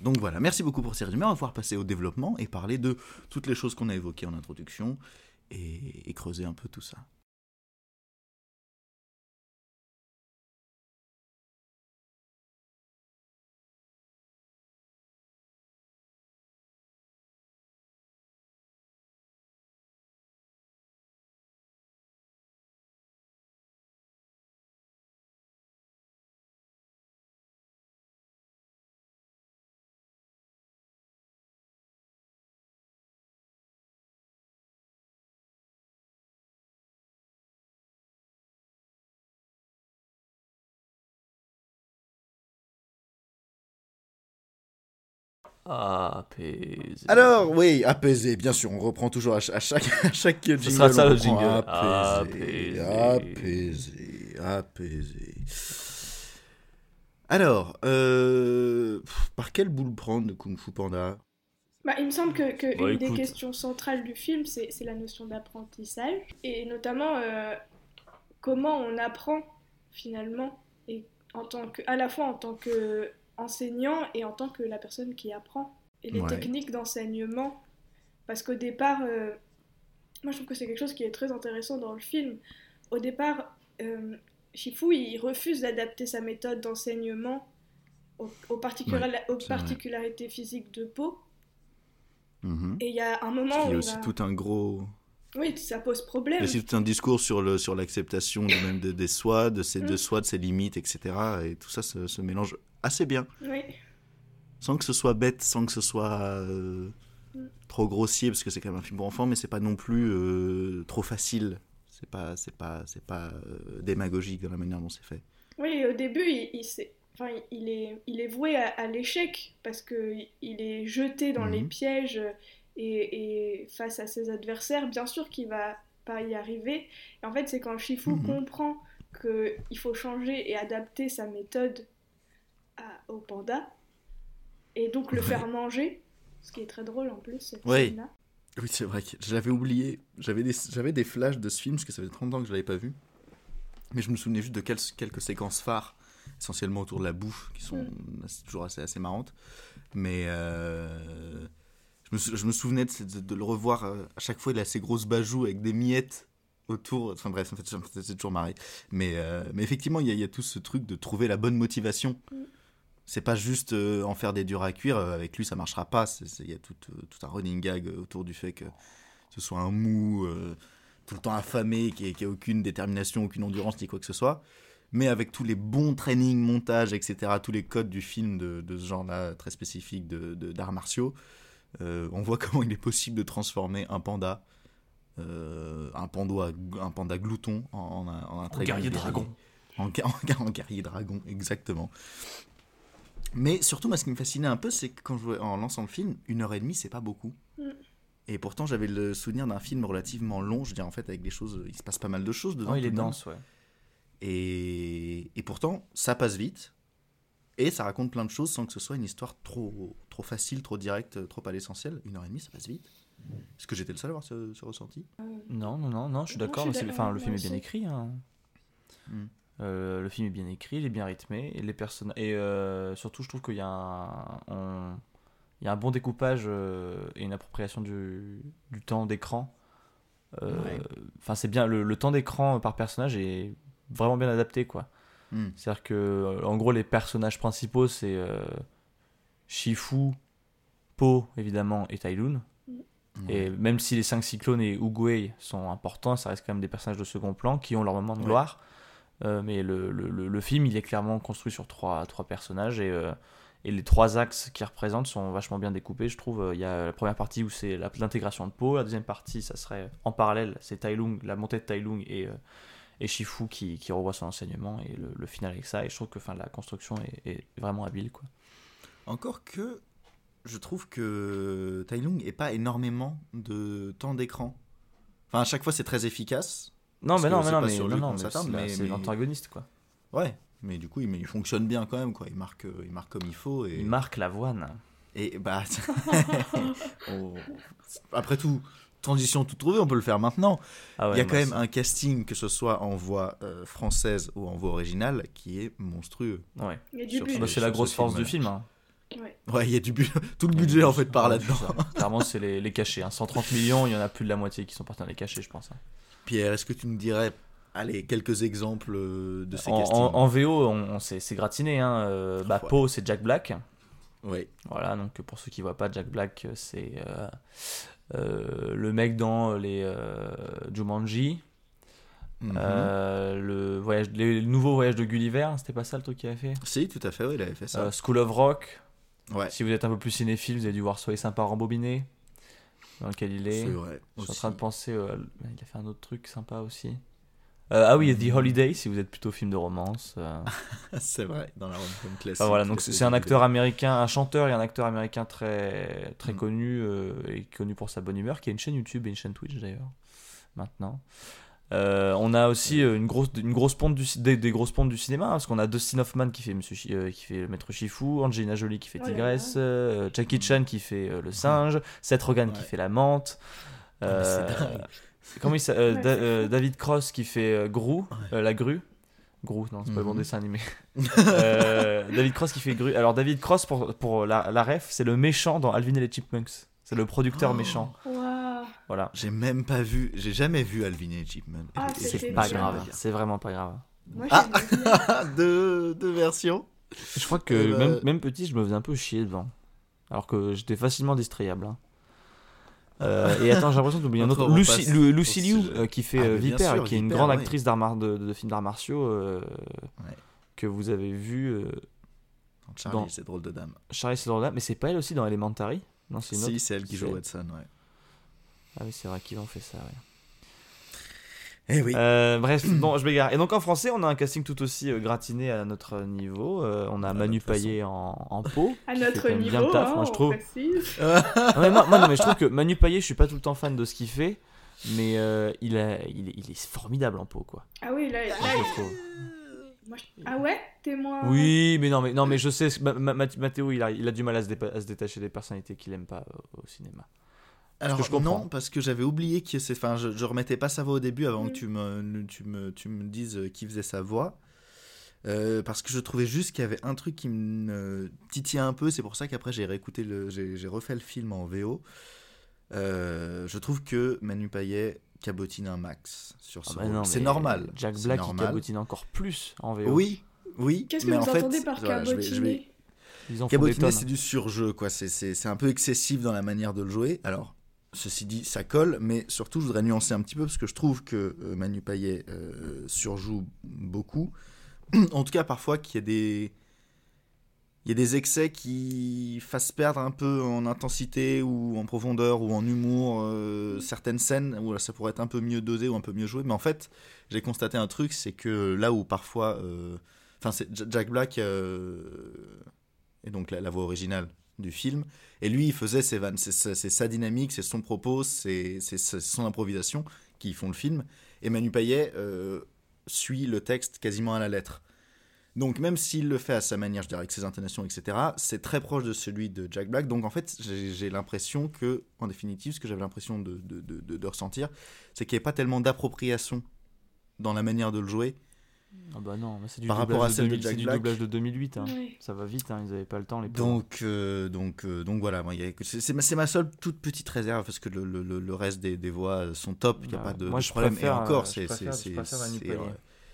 donc voilà, merci beaucoup pour ces résumés. On va pouvoir passer au développement et parler de toutes les choses qu'on a évoquées en introduction et, et creuser un peu tout ça. Apaisé. Alors, oui, apaisé, bien sûr, on reprend toujours à, ch- à chaque, à chaque jingle. sera ça, le jingle. Apaisé, apaisé, apaisé. Alors, euh, pff, par quelle boule prendre de Kung Fu Panda? Bah, il me semble que, que Bah, une des questions centrales du film, c'est la notion d'apprentissage. Et notamment, euh, comment on apprend finalement, et en tant que, à la fois en tant qu'enseignant et en tant que la personne qui apprend. Et les Ouais. techniques d'enseignement. Parce qu'au départ, euh, moi je trouve que c'est quelque chose qui est très intéressant dans le film. Au départ, euh, Shifu, il refuse d'adapter sa méthode d'enseignement aux, aux particula- aux vrai. particularités physiques de peau. Mhm. Et il y a un Il moment y où a il aussi va- tout un gros. Oui, ça pose Il y problème. a aussi tout un discours sur le sur l'acceptation de même de, des soi, de ses de Mm. soi, de ses limites, etc. Et tout ça se, se mélange assez bien, Oui, sans que ce soit bête, sans que ce soit euh, trop grossier, parce que c'est quand même un film pour enfants, mais c'est pas non plus euh, trop facile. C'est pas c'est pas c'est pas euh, démagogique dans la manière dont c'est fait. oui au début, il, il, s'est- enfin, il, est, il est voué à, à l'échec parce qu'il est jeté dans Mhm. les pièges et, et face à ses adversaires, bien sûr qu'il va pas y arriver. Et en fait, c'est quand Shifu Mhm. comprend qu'il faut changer et adapter sa méthode à- au panda et donc le Ouais. faire manger, ce qui est très drôle en plus. Cette Ouais. Oui, c'est vrai que je l'avais oublié. J'avais des, j'avais des flashs de ce film, parce que ça fait 30 ans que je l'avais pas vu. Mais je me souvenais juste de quel- quelques séquences phares, essentiellement autour de la bouffe, qui sont assez- toujours assez, assez marrantes. Mais euh, je, me, sou- je me souvenais de, de- de le revoir euh, à chaque fois, il a ces grosses bajoux avec des miettes autour. Enfin bref, ça me fait- toujours marrer. Mais, euh, mais effectivement, il y, a- il y a tout ce truc de trouver la bonne motivation. Mm. C'est pas juste euh, en faire des durs à cuire, euh, avec lui ça marchera pas. Il y a tout, euh, tout un running gag autour du fait que ce soit un mou, tout le temps affamé, qui ait aucune détermination, aucune endurance, ni quoi que ce soit. Mais avec tous les bons trainings, montages, etc., tous les codes du film de, de ce genre-là, très spécifique de- de- d'arts martiaux, on voit comment il est possible de transformer un panda, euh, un, panda, un panda glouton, en, en un, en un très grand guerrier dragon. En, en en guerrier dragon, exactement. Mais surtout, moi, ce qui me fascinait un peu, c'est que quand je vois- en lançant le film, une heure et demie, c'est pas beaucoup. Mm. Et pourtant, j'avais le souvenir d'un film relativement long. Je veux dire, en fait, avec des choses, il se passe pas mal de choses dedans. Oh, il est dense, ouais. Et, et pourtant, ça passe vite. Et ça raconte plein de choses sans que ce soit une histoire trop, trop facile, trop directe, trop à l'essentiel. Une heure et demie, ça passe vite. Est-ce que j'étais le seul à avoir ce, ce ressenti? Non, non, non, non, je suis d'accord. Enfin, le film est bien écrit. hein. Hmm. Euh, le film est bien écrit, il est bien rythmé, et les personnages. Et euh, surtout, je trouve qu'il y a un, on- il y a un bon découpage euh, et une appropriation du, du temps d'écran. Ouais. Enfin, c'est bien. Le, le temps d'écran par personnage est vraiment bien adapté, quoi. Hmm. C'est-à-dire que, en gros, les personnages principaux, c'est Shifu, Po, évidemment, et Tai Lun. Et même si les cinq cyclones et Uguay sont importants, ça reste quand même des personnages de second plan qui ont leur moment de Ouais. Euh, mais le, le- le- film, il est clairement construit sur trois, trois personnages et, euh, et les trois axes qu'ils représentent sont vachement bien découpés, je trouve. Euh, Il y a la première partie où c'est l'intégration de Po, la deuxième partie, ça serait en parallèle, c'est Tai Lung, la montée de Tai Lung et, et Shifu qui, qui revoit son enseignement et le, final avec ça. Et je trouve que enfin, la construction est, vraiment habile. Quoi. Encore que je trouve que Tai Lung est pas énormément de temps d'écran. Enfin, à chaque fois, c'est très efficace. Non, mais non, mais non, mais, sur non, mais c'est mais- l'antagoniste. quoi. Ouais, mais du coup, il, il fonctionne bien quand même, quoi. Il marque, euh, il marque comme il faut. Et, Il marque l'avoine. et bah, on- après tout, transition toute trouvée, on peut le faire maintenant. Ah ouais, il y a quand même un casting, que ce soit en voix euh, française ou en voix originale, qui est monstrueux. Ouais. Bah, c'est la grosse force du film. hein. Ouais. Ouais, il y a du bu- tout le budget en fait Ouais, là-dedans. c'est. Clairement, c'est les, les cachets. hein. 130 millions, il y en a plus de la moitié qui sont partis dans les cachets, je pense. hein. Pierre, est-ce que tu nous dirais, allez, quelques exemples euh, de ces En, castings en- en VO, on, on s'est c'est gratiné. Hein. Euh, bah, Ouais. Poe, c'est Jack Black. Ouais. Voilà, donc pour ceux qui voient pas, Jack Black, c'est euh, euh, le mec dans les euh, Jumanji. Mhm. Euh, le, voyage, les, le nouveau voyage de Gulliver, c'était pas ça le truc qu'il avait fait? Si, tout à fait, ouais, il avait fait ça. Euh, School of Rock. Ouais, Si vous êtes un peu plus cinéphile, vous avez dû voir Soyez sympa rembobiné, dans lequel il est. c'est vrai. Je suis en train de penser, euh, il a fait un autre truc sympa aussi. Euh, ah oui, The Holiday, si vous êtes plutôt film de romance. euh. c'est vrai, dans la rom-com classique. Enfin, voilà, il donc c'est un acteur américain, un chanteur et un acteur américain très, très Mm. connu, euh, et connu pour sa bonne humeur, qui a une chaîne YouTube et une chaîne Twitch d'ailleurs, maintenant. Euh, on a aussi euh, une grosse, une grosse ponte du, des, des grosses pontes du cinéma, hein, parce qu'on a Dustin Hoffman qui fait, Monsieur euh, qui fait le Maître Shifu, Angelina Jolie qui fait Oh Tigresse, euh, Jackie Chan qui fait euh, le singe, Seth Rogen qui fait la menthe. Ah, euh, comment il euh, Da- euh. David Cross qui fait euh, Gru, euh, la grue. Gru, non, c'est pas le bon Mhm. dessin animé. Euh, David Cross qui fait Gru. Alors, David Cross, pour, pour la, la ref, c'est le méchant dans Alvin et les Chipmunks. C'est le producteur Oh. méchant. Waouh. Voilà. J'ai même pas vu, j'ai jamais vu Alvin et Chipman. Ah, C'est pas grave. C'est vraiment pas grave. Moi, Ah. deux, deux versions. Je crois que Euh, même, même petit, je me faisais un peu chier devant. Alors que j'étais facilement distrayable. hein. Euh, et attends, j'ai l'impression d'oublier un autre. Lucy, Lu- Liu, euh, qui fait Ah, Viper, sûr, qui est une Viper, grande actrice d'art de, de films d'arts martiaux euh, Ouais. que vous avez vu. euh, Charlie, Dans- c'est drôle de dame. Charlie Theron, mais c'est pas elle aussi dans Elementary? Non, c'est une autre. Si, c'est elle qui joue C'est- Watson, ouais. Ah oui, c'est vrai qu'ils ont fait ça. ouais. Eh oui. Euh, bref, bon, je m'égare. Et donc en français, on a un casting tout aussi euh, gratiné à notre niveau. Euh, on a À Manu. Payet en, en peau. À notre bien niveau, le taf, hein, moi je trouve. précise. Ah, mais moi, moi, non, mais je trouve que Manu Payet, je suis pas tout le temps fan de ce qu'il fait, mais euh, il, a, il, est, il est formidable en peau, quoi. Ah oui, là, là, Je trouve. moi, je- ah ouais, t'es moins. Oui, mais non, mais non, mais je sais, Ma- Ma- Ma- Mathéo, il a, il a du mal à se, dépa- à se détacher des personnalités qu'il aime pas euh, au cinéma. Alors que je comprends. non, parce que j'avais oublié que c'est. Enfin, je, je remettais pas sa voix au début avant Mm. que tu me, tu me, tu me dises euh, qui faisait sa voix. Euh, parce que je trouvais juste qu'il y avait un truc qui me titillait un peu. C'est pour ça qu'après j'ai réécouté le, j'ai refait le film en VO. Euh, je trouve que Manu Payet cabotine un max sur ce Ah bah C'est normal. Jack Black, il normal. cabotine encore plus en VO. Oui, oui. Qu'est-ce que vous en fait, entendez par voilà, je vais- je vais- cabotiner? Cabotiner, c'est du surjeu, quoi. C'est- C'est c'est un peu excessif dans la manière de le jouer. Alors, ceci dit, ça colle, mais surtout, je voudrais nuancer un petit peu parce que je trouve que euh, Manu Payet euh, surjoue beaucoup. en tout cas, parfois, qu'il y a des. Il y a des excès qui fassent perdre un peu en intensité ou en profondeur ou en humour euh, certaines scènes où ça pourrait être un peu mieux dosé ou un peu mieux joué. Mais en fait, j'ai constaté un truc, c'est que là où parfois. Enfin, c'est Jack Black et donc la voix originale du film. Et lui, il faisait ses vannes. C'est sa- dynamique, c'est son propos, c'est son improvisation qui font le film. Et Manu Payet euh, suit le texte quasiment à la lettre. Donc même s'il le fait à sa manière, je dirais, avec ses intonations, etc., c'est très proche de celui de Jack Black. Donc en fait, j'ai l'impression que, en définitive, ce que j'avais l'impression de, de- de- ressentir, c'est qu'il n'y ait pas tellement d'appropriation dans la manière de le jouer. Ah bah non, mais c'est du, Par doublage rapport à de celle de 2000 Jack c'est du Black. doublage de 2008. hein. Ça va vite, hein, ils avaient pas le temps les. Donc, euh, donc, euh, donc voilà, moi, il y a- c'est c'est ma, c'est ma seule toute petite réserve parce que le, le- le- le reste des, des voix sont top, il n'y a Ouais. pas de, Moi, de je problème. préfère, Et encore, euh, je c'est.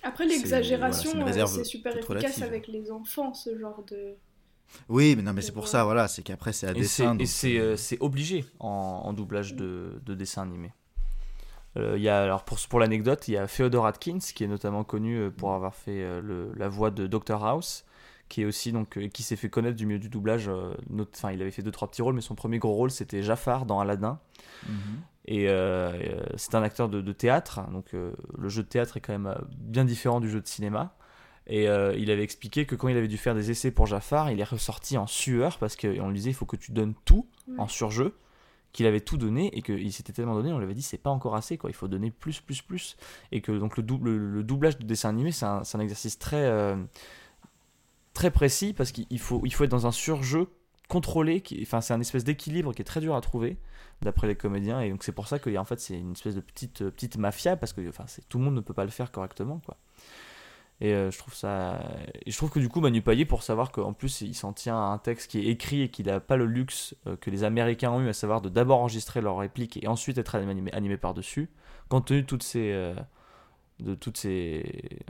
Après, C'est- l'exagération, voilà, c'est euh, super efficace relative. avec les enfants, ce genre de. Oui, mais non, mais c'est pour ça, voilà, c'est qu'après c'est à Et c'est- dessin. et euh, euh, c'est obligé en, en doublage de, de dessin animé. Euh, il y a, alors pour, pour l'anecdote, il y a Theodore Atkins qui est notamment connu euh, pour avoir fait euh, le- la voix de Dr House, qui est aussi donc euh, qui s'est fait connaître du milieu du doublage. euh, Enfin, il avait fait deux trois petits rôles, mais son premier gros rôle c'était Jafar dans Aladdin. mhm. Et euh, euh, c'est un acteur de, de théâtre, donc euh, le jeu de théâtre est quand même bien différent du jeu de cinéma. Et euh, il avait expliqué que quand il avait dû faire des essais pour Jafar, il est ressorti en sueur parce qu'on lui disait il faut que tu donnes tout en surjeu, qu'il avait tout donné et qu'il s'était tellement donné, on lui avait dit c'est pas encore assez, quoi, il faut donner plus, plus, plus. Et que donc le, double, le doublage de dessin animé, c'est un, un exercice très, euh, très précis parce qu'il faut, il faut être dans un surjeu contrôlé, qui, enfin c'est un espèce d'équilibre qui est très dur à trouver d'après les comédiens. Et donc c'est pour ça que en fait c'est une espèce de petite petite mafia parce que enfin c'est tout le monde ne peut pas le faire correctement quoi et euh, je trouve ça et je trouve que du coup Manu Payet pour savoir qu'en plus il s'en tient à un texte qui est écrit et qu'il n'a pas le luxe euh, que les Américains ont eu à savoir de d'abord enregistrer leurs répliques et ensuite être animé, animé par dessus compte tenu de toutes ces euh, de toutes ces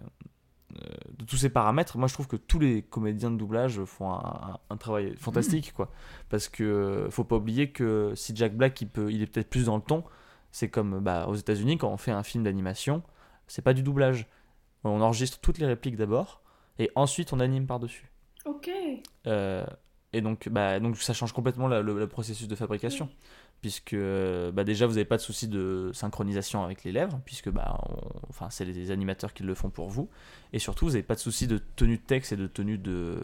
de tous ces paramètres, moi je trouve que tous les comédiens de doublage font un, un- travail fantastique, quoi. Parce que faut pas oublier que si Jack Black il, peut, il est peut-être plus dans le ton, c'est comme bah, aux États-Unis quand on fait un film d'animation, c'est pas du doublage. On enregistre toutes les répliques d'abord et ensuite on anime par-dessus. Ok. Euh, et donc, bah, donc ça change complètement la- le, le processus de fabrication. Puisque euh, bah, déjà vous n'avez pas de souci de synchronisation avec les lèvres, puisque bah, on- enfin, c'est les animateurs qui le font pour vous. Et surtout, vous n'avez pas de souci de tenue de texte et de tenue de.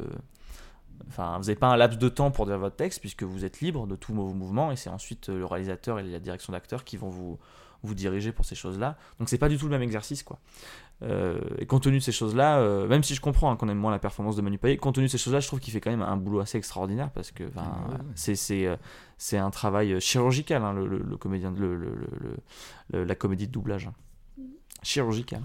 Enfin, vous n'avez pas un laps de temps pour dire votre texte, puisque vous êtes libre de tous vos mouvements, et c'est ensuite le réalisateur et la direction d'acteur qui vont vous, vous dirigez pour ces choses-là. Donc c'est pas du tout le même exercice, quoi. Euh, et compte tenu de ces choses-là, euh, même si je comprends hein, qu'on aime moins la performance de Manu Payet, compte tenu de ces choses-là, je trouve qu'il fait quand même un boulot assez extraordinaire parce que Ah ouais, ouais. c'est c'est euh, c'est un travail chirurgical, hein, le, le- le comédien, de- le, le- le- le- la comédie de doublage, hein. chirurgical.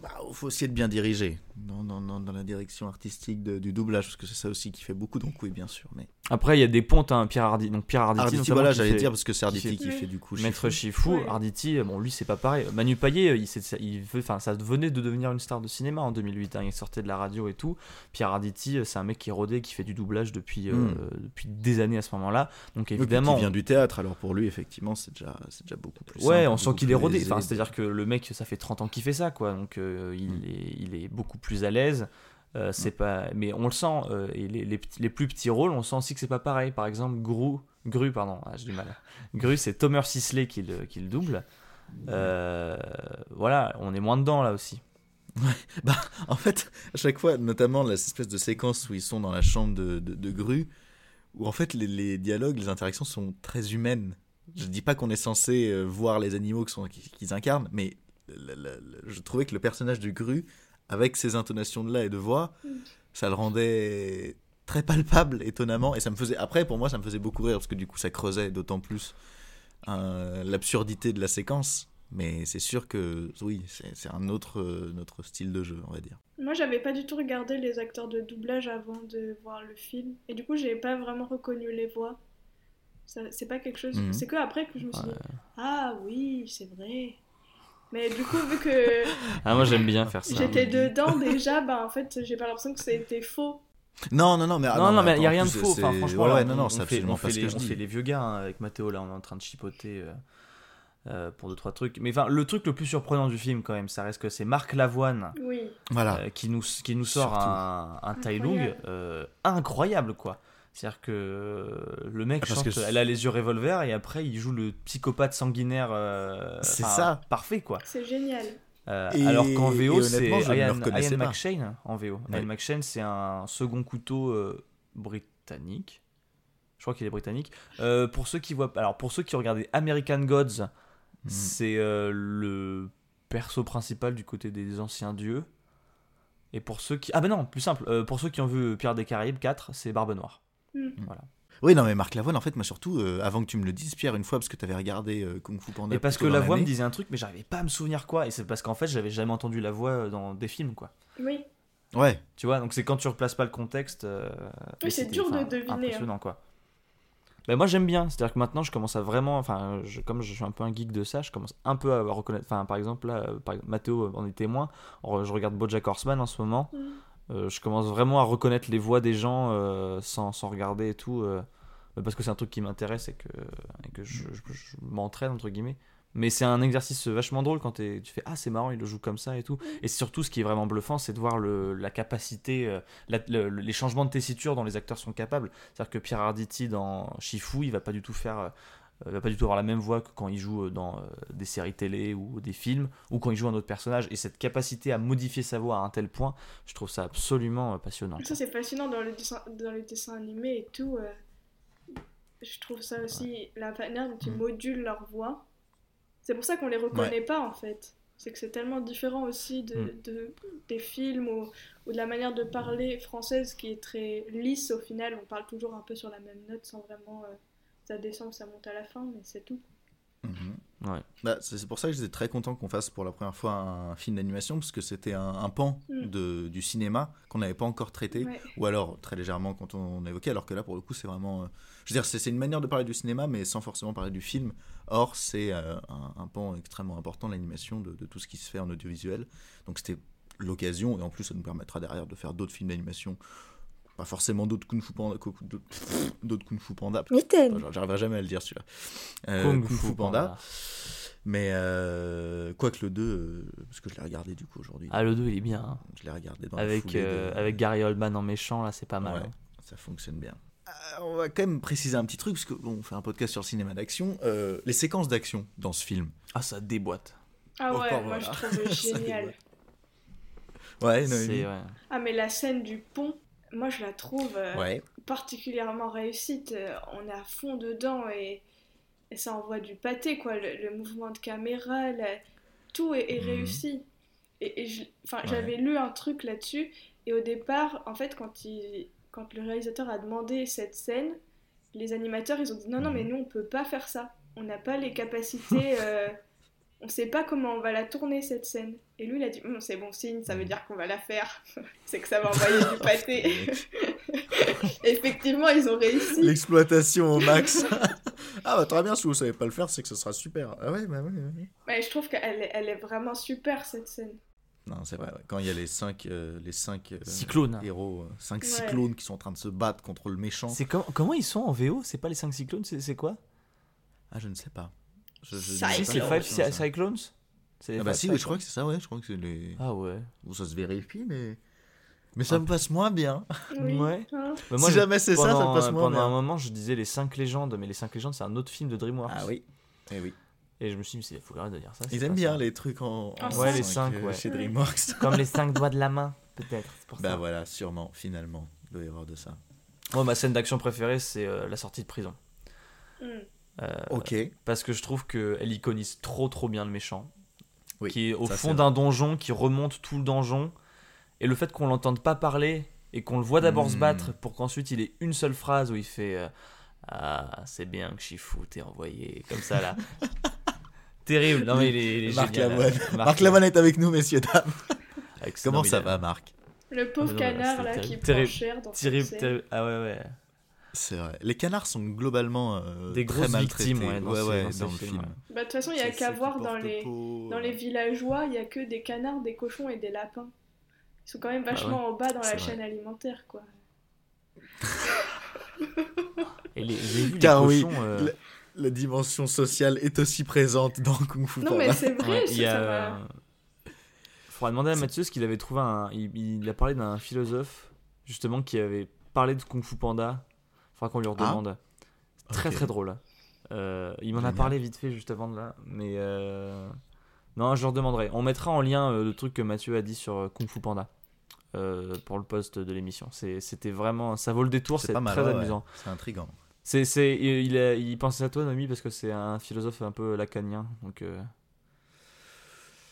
Bah, il faut aussi être bien dirigé dans, dans, dans, dans la direction artistique de- du doublage, parce que c'est ça aussi qui fait beaucoup, donc oui, bien sûr. Mais Après, il y a des pontes, hein, Pierre Arditi, donc Pierre Arditi, Arditi, voilà, qui j'allais dire, parce que c'est qui Arditi fait- qui fait du coup. Maître. Chifou, Ouais. Arditi, bon lui c'est pas pareil. Manu Payet, il, c'est- il veut, enfin ça venait de devenir une star de cinéma en 2008. hein, Il sortait de la radio et tout. Pierre Arditi, c'est un mec qui est rodé, qui fait du doublage depuis euh, Mm. depuis des années à ce moment-là. Donc Oui, évidemment, qui vient du théâtre, alors pour lui, effectivement, c'est déjà, c'est déjà beaucoup plus. ouais, simple, on sent qu'il est rodé. Enfin, c'est-à-dire que le mec, ça fait 30 ans qu'il fait ça, quoi. Donc euh, il Mm. est il est beaucoup plus à l'aise. Euh, c'est pas, mais on le sent. euh, et les, les, petits- les plus petits rôles, on sent aussi que c'est pas pareil. Par exemple, Gru, Gru, pardon, ah, j'ai du mal. Gru, c'est Tomer Sisley qui le, qui le double. Euh, voilà, on est moins dedans là aussi. En fait, à chaque fois, notamment la espèce de séquence où ils sont dans la chambre de, de, de Gru, où en fait les, les dialogues, les interactions sont très humaines. Je dis pas qu'on est censé voir les animaux qu'ils incarnent, mais le- le- le- je trouvais que le personnage de Gru, avec ses intonations de là et de voix, ça le rendait très palpable, étonnamment, et ça me faisait. Après, pour moi, ça me faisait beaucoup rire parce que du coup, ça creusait d'autant plus euh, l'absurdité de la séquence. Mais c'est sûr que oui, c'est un autre, euh, notre style de jeu, on va dire. Moi, j'avais pas du tout regardé les acteurs de doublage avant de voir le film. Et du coup, j'ai pas vraiment reconnu les voix. C'est pas quelque chose. Mhm. C'est que après que je me suis dit Ah oui, c'est vrai. Mais du coup, vu que Ah, moi j'aime bien faire ça. j'étais dedans déjà, bah en fait, j'ai pas l'impression que c'était faux. Non, non, non, mais, ah, non, non, mais il n'y a rien en de faux. Enfin, franchement, ouais, là, non, on- non, on c'est fait- absolument on pas fait ce les- que je On dis. fait les vieux gars hein, avec Mathéo, là, on est en train de chipoter euh, euh, pour deux, trois trucs. Mais enfin, le truc le plus surprenant du film, quand même, ça reste que c'est Marc Lavoine Oui. Voilà. euh, qui, nous, qui nous sort Surtout. un, un Tai Lung Incroyable. euh, incroyable, quoi. C'est-à-dire que euh, le mec Ah, parce chante, que c'est- elle a les yeux revolver et après il joue le psychopathe sanguinaire. euh, C'est ça. Parfait, quoi. C'est génial. Euh, Et- alors qu'en VO, c'est Ian, Ian. McShane en VO. Ouais. Ian McShane, c'est un second couteau euh, britannique. Je crois qu'il est britannique. Euh, pour ceux qui voient, alors pour ceux qui ont regardé American Gods, Mhm. c'est euh, le perso principal du côté des anciens dieux. Et pour ceux qui, ah ben non, plus simple. euh, pour ceux qui ont vu Pierre des Caraïbes 4, c'est Barbe Noire. Oui, non, mais Marc Lavoine, en fait, moi surtout, euh, avant que tu me le dises, Pierre, une fois, parce que tu avais regardé euh, Kung Fu Panda. Et parce que la voix me disait un truc, mais j'arrivais pas à me souvenir quoi. Et c'est parce qu'en fait, j'avais jamais entendu la voix dans des films, quoi. Oui. Ouais, Tu vois, donc c'est quand tu replaces pas le contexte. euh, mais c'est dur de deviner, hein. Impressionnant, quoi. Ben moi j'aime bien, c'est-à-dire que maintenant je commence à vraiment, enfin je- comme je suis un peu un geek de ça, je commence un peu à reconnaître, enfin par exemple là, euh, par Mathéo en est témoin, je regarde BoJack Horseman en ce moment, Mhm. Euh, je commence vraiment à reconnaître les voix des gens euh, sans, sans regarder et tout, euh, parce que c'est un truc qui m'intéresse et que, et que je, je- je m'entraîne entre guillemets. Mais c'est un exercice vachement drôle quand tu fais ah c'est marrant il le joue comme ça et tout. Et surtout ce qui est vraiment bluffant c'est de voir le, la capacité, la- le- le- les changements de tessiture dont les acteurs sont capables. C'est-à-dire que Pierre Arditi dans Shifu il va pas du tout faire, il va pas du tout avoir la même voix que quand il joue euh, dans euh, des séries télé ou des films ou quand il joue un autre personnage. Et cette capacité à modifier sa voix à un tel point, je trouve ça absolument euh, passionnant. Ça, c'est fascinant dans le dessin, dans les dessins animés et tout. euh, je trouve ça aussi, la manière dont ils Mm. modulent leur voix. C'est pour ça qu'on les reconnaît pas en fait. C'est que c'est tellement différent aussi de, Mm. de- des films ou, ou de la manière de parler française qui est très lisse au final. On parle toujours un peu sur la même note sans vraiment. euh, ça descend ou ça monte à la fin, mais c'est tout. Mhm. Ouais. Bah, c'est pour ça que j'étais très content qu'on fasse pour la première fois un film d'animation, parce que c'était un, un pan Mm. de, du cinéma qu'on n'avait pas encore traité, Ouais. ou alors très légèrement quand on, évoquait, alors que là, pour le coup, c'est vraiment. euh, je veux dire, c'est c'est une manière de parler du cinéma, mais sans forcément parler du film. Or, c'est euh, un, un pan extrêmement important l'animation, de, de tout ce qui se fait en audiovisuel. Donc, c'était l'occasion, et en plus, ça nous permettra derrière de faire d'autres films d'animation. Pas forcément d'autres Kung Fu Panda. d'autres- Kung Fu Panda. J'arriverai jamais à le dire celui-là. Euh, Kung Kung, Fu Fu Panda. Panda. Mais euh, quoique le 2, euh, parce que je l'ai regardé du coup aujourd'hui. Ah le 2 il est bien. hein. Je l'ai regardé dans la Avec, de- euh, avec Gary Oldman en méchant là c'est pas mal. Ouais, hein. ça fonctionne bien. Euh, on va quand même préciser un petit truc, parce que bon, on fait un podcast sur le cinéma d'action. Euh, les séquences d'action dans ce film. Ah ça déboîte. Ah Oh, ouais, moi je trouve génial. Ouais, ouais. Ah, mais la scène du pont, moi je la trouve. euh, Ouais. particulièrement réussite. Euh, On est à fond dedans et et ça envoie du pâté, quoi. Le, le mouvement de caméra, la- tout est, est Mhm. réussi. Et, Ouais. j'avais lu un truc là-dessus, et au départ, en fait, quand, il, quand le réalisateur a demandé cette scène, les animateurs, ils ont dit non, non, mais Mhm. nous, on peut pas faire ça. On n'a pas les capacités, euh, on sait pas comment on va la tourner, cette scène. Et lui, il a dit, Hum, c'est bon signe, ça veut Mhm. dire qu'on va la faire. c'est que ça va envoyer du pâté. Effectivement, ils ont réussi. L'exploitation au max. ah bah très bien, si vous savez pas le faire, c'est que ce sera super. Ah ouais, bah ouais. ouais. Mais je trouve qu'elle est, elle est vraiment super, cette scène. Non, c'est vrai, quand il y a les 5 les cinq, euh, Cyclones. héros, 5 Ouais. cyclones qui sont en train de se battre contre le méchant. C'est com- comment ils sont en VO C'est pas les 5 cyclones, c'est quoi? Ah, je ne sais pas. Je, je- Cyclones. c'est Five Cy- ça. Cyclones C'est Ah bah si, oui, je crois que c'est ça, ouais, je crois que c'est les... Ah ouais. Bon, ça se vérifie, mais... Mais ça Ah. me passe moins bien. Oui. Ouais. hein. Bah, si jamais c'est ça, ça me passe moins Pendant un bien. moment, je disais les 5 légendes, mais les 5 légendes, c'est un autre film de DreamWorks. Ah oui, eh oui. Et je me suis dit, mais il faut arrêter de dire ça. c'est Ils aiment bien ça. les trucs en... En Ouais, les cinq, cinq, euh, ouais. Chez DreamWorks. Comme les 5 doigts de la main, peut-être. c'est bah ça. voilà, sûrement, finalement, l'erreur de ça. Moi, ma scène d'action préférée, c'est euh, la sortie de prison. Hmm. Euh, Ok. Parce que je trouve qu'elle iconise trop trop bien le méchant. Oui, qui est au fond d'un donjon, qui remonte tout le donjon. Et le fait qu'on l'entende pas parler et qu'on le voit d'abord se Hmm. battre pour qu'ensuite il ait une seule phrase où il fait euh, Ah, c'est bien que Shifu t'ait envoyé. Comme ça là. Terrible. Non, mais il est, il est Marc génial, Lavoine. hein. Marc Lavoine est avec nous, messieurs, dames. Avec- Comment ça va, Marc? Le pauvre canard là qui prend cher dans cette Terrible, terrible. Ah ouais, ouais. C'est vrai. Les canards sont globalement euh, Des très grosses maltraités. victimes, ouais, dans ouais, ces- ouais, dans ces dans le films, film. Bah, de toute façon, il y a qu'à voir dans les, peau, dans les villageois, il y a que des canards, des cochons et des lapins. Ils sont quand même Ah vachement en bas dans la vrai. chaîne alimentaire, quoi. Et les, les Car oui, euh, La dimension sociale est aussi présente dans Kung Fu Non, Panda. mais c'est vrai, il y a. ça Faudra demander à Mathieu ce qu'il avait trouvé un. Il, il a parlé d'un philosophe justement qui avait parlé de Kung Fu Panda. Faudra qu'on lui redemande. C'est Très très drôle. Euh, il m'en a parlé vite fait juste avant de là, mais euh, non, je leur demanderai. On mettra en lien euh, le truc que Mathieu a dit sur Kung Fu Panda euh, pour le post de l'émission. C'était vraiment, ça vaut le détour, c'est très ouais, amusant. C'est c'est, il, il a- il pensait à toi, Nomi, parce que c'est un philosophe un peu lacanien, donc. euh,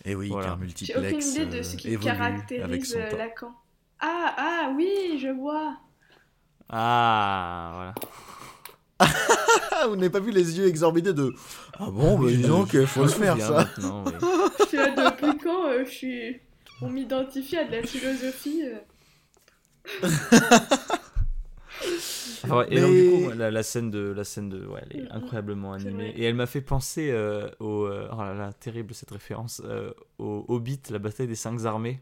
Et oui, Voilà. J'ai multiplex aucune idée de ce qui caractérise. Lacan. Ah, ah, oui, je vois. Ah, voilà. Ah, vous n'avez pas vu les yeux exorbités de Ah bon, bah dis donc, il faut le faire ça. Je suis là depuis quand euh, je suis... On m'identifie à de la philosophie. euh. Ouais, et Mais- donc, du coup, la, la scène de, la scène de, ouais, elle est incroyablement animée. Et elle m'a fait penser euh, au, oh là là, terrible cette référence, euh, au Hobbit, la bataille des cinq armées.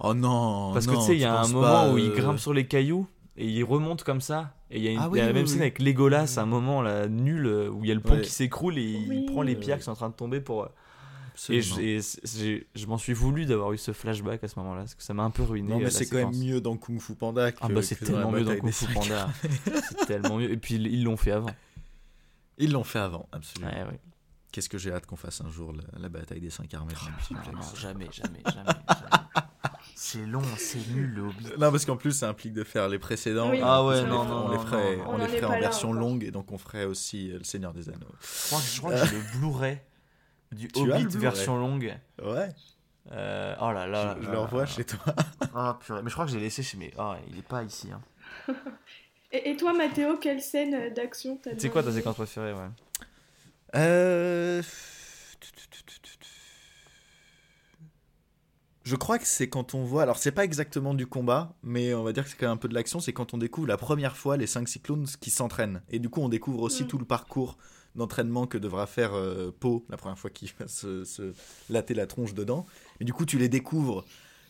Oh non Parce que non, tu sais, il y a un moment pas, où il grimpe sur les cailloux et il remonte comme ça. Et il y a, une- Ah il y a oui, la même oui, scène avec Legolas, un moment là, nul, où il y a le pont Ouais. qui s'écroule et il prend les pierres qui sont en train de tomber pour. euh, Et, absolument. je, et m'en suis voulu d'avoir eu ce flashback à ce moment-là, parce que ça m'a un peu ruiné. Non, euh, mais c'est quand même mieux dans Kung Fu Panda que. Ah bah c'est tellement mieux dans Kung Fu. Panda. c'est tellement mieux. Et puis ils l'ont fait avant. Ils l'ont fait avant, absolument. Ouais, ouais. Qu'est-ce que j'ai hâte qu'on fasse un jour la, la bataille des cinq armées. Oh, non, non, jamais, jamais, jamais. jamais. c'est long, c'est nul le Hobbit. Non, parce qu'en plus, ça implique de faire les précédents. Oui, Ah ouais, non, non, on les ferait, non, on on les ferait en là version longue et donc on ferait aussi euh, le Seigneur des Anneaux. Je crois que, je crois que j'ai le Blu-ray du Tu Hobbit version longue. Ouais, Euh, oh là là. je, le revois chez toi. Ah purée. Mais je crois que j'ai laissé chez mes. Ah, il est pas ici. Hein. Et, et toi, Mathéo, quelle scène d'action t'as C'est quoi ta séquence préférée ouais? Euh... Je crois que c'est quand on voit, alors c'est pas exactement du combat, mais on va dire que c'est quand même un peu de l'action, c'est quand on découvre la première fois les 5 cyclones qui s'entraînent. Et du coup on découvre aussi Mm. tout le parcours d'entraînement que devra faire euh, Po la première fois qu'il va se, se latter la tronche dedans. Et du coup tu les découvres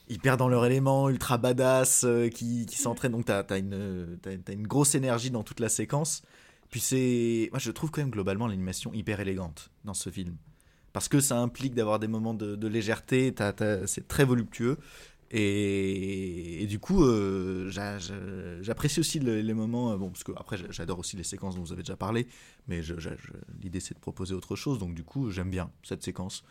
hyper dans leur élément, ultra badass, euh, qui, qui s'entraînent, donc as une, t'as une grosse énergie dans toute la séquence. Puis c'est. Moi, je trouve quand même globalement l'animation hyper élégante dans ce film. Parce que ça implique d'avoir des moments de, de légèreté, c'est très voluptueux. Et, et du coup, euh, j'a- j'a- j'apprécie aussi le- les moments. euh, Bon, parce que après, j'a- j'adore aussi les séquences dont vous avez déjà parlé. Mais l'idée, c'est de proposer autre chose. Donc, du coup, j'aime bien cette séquence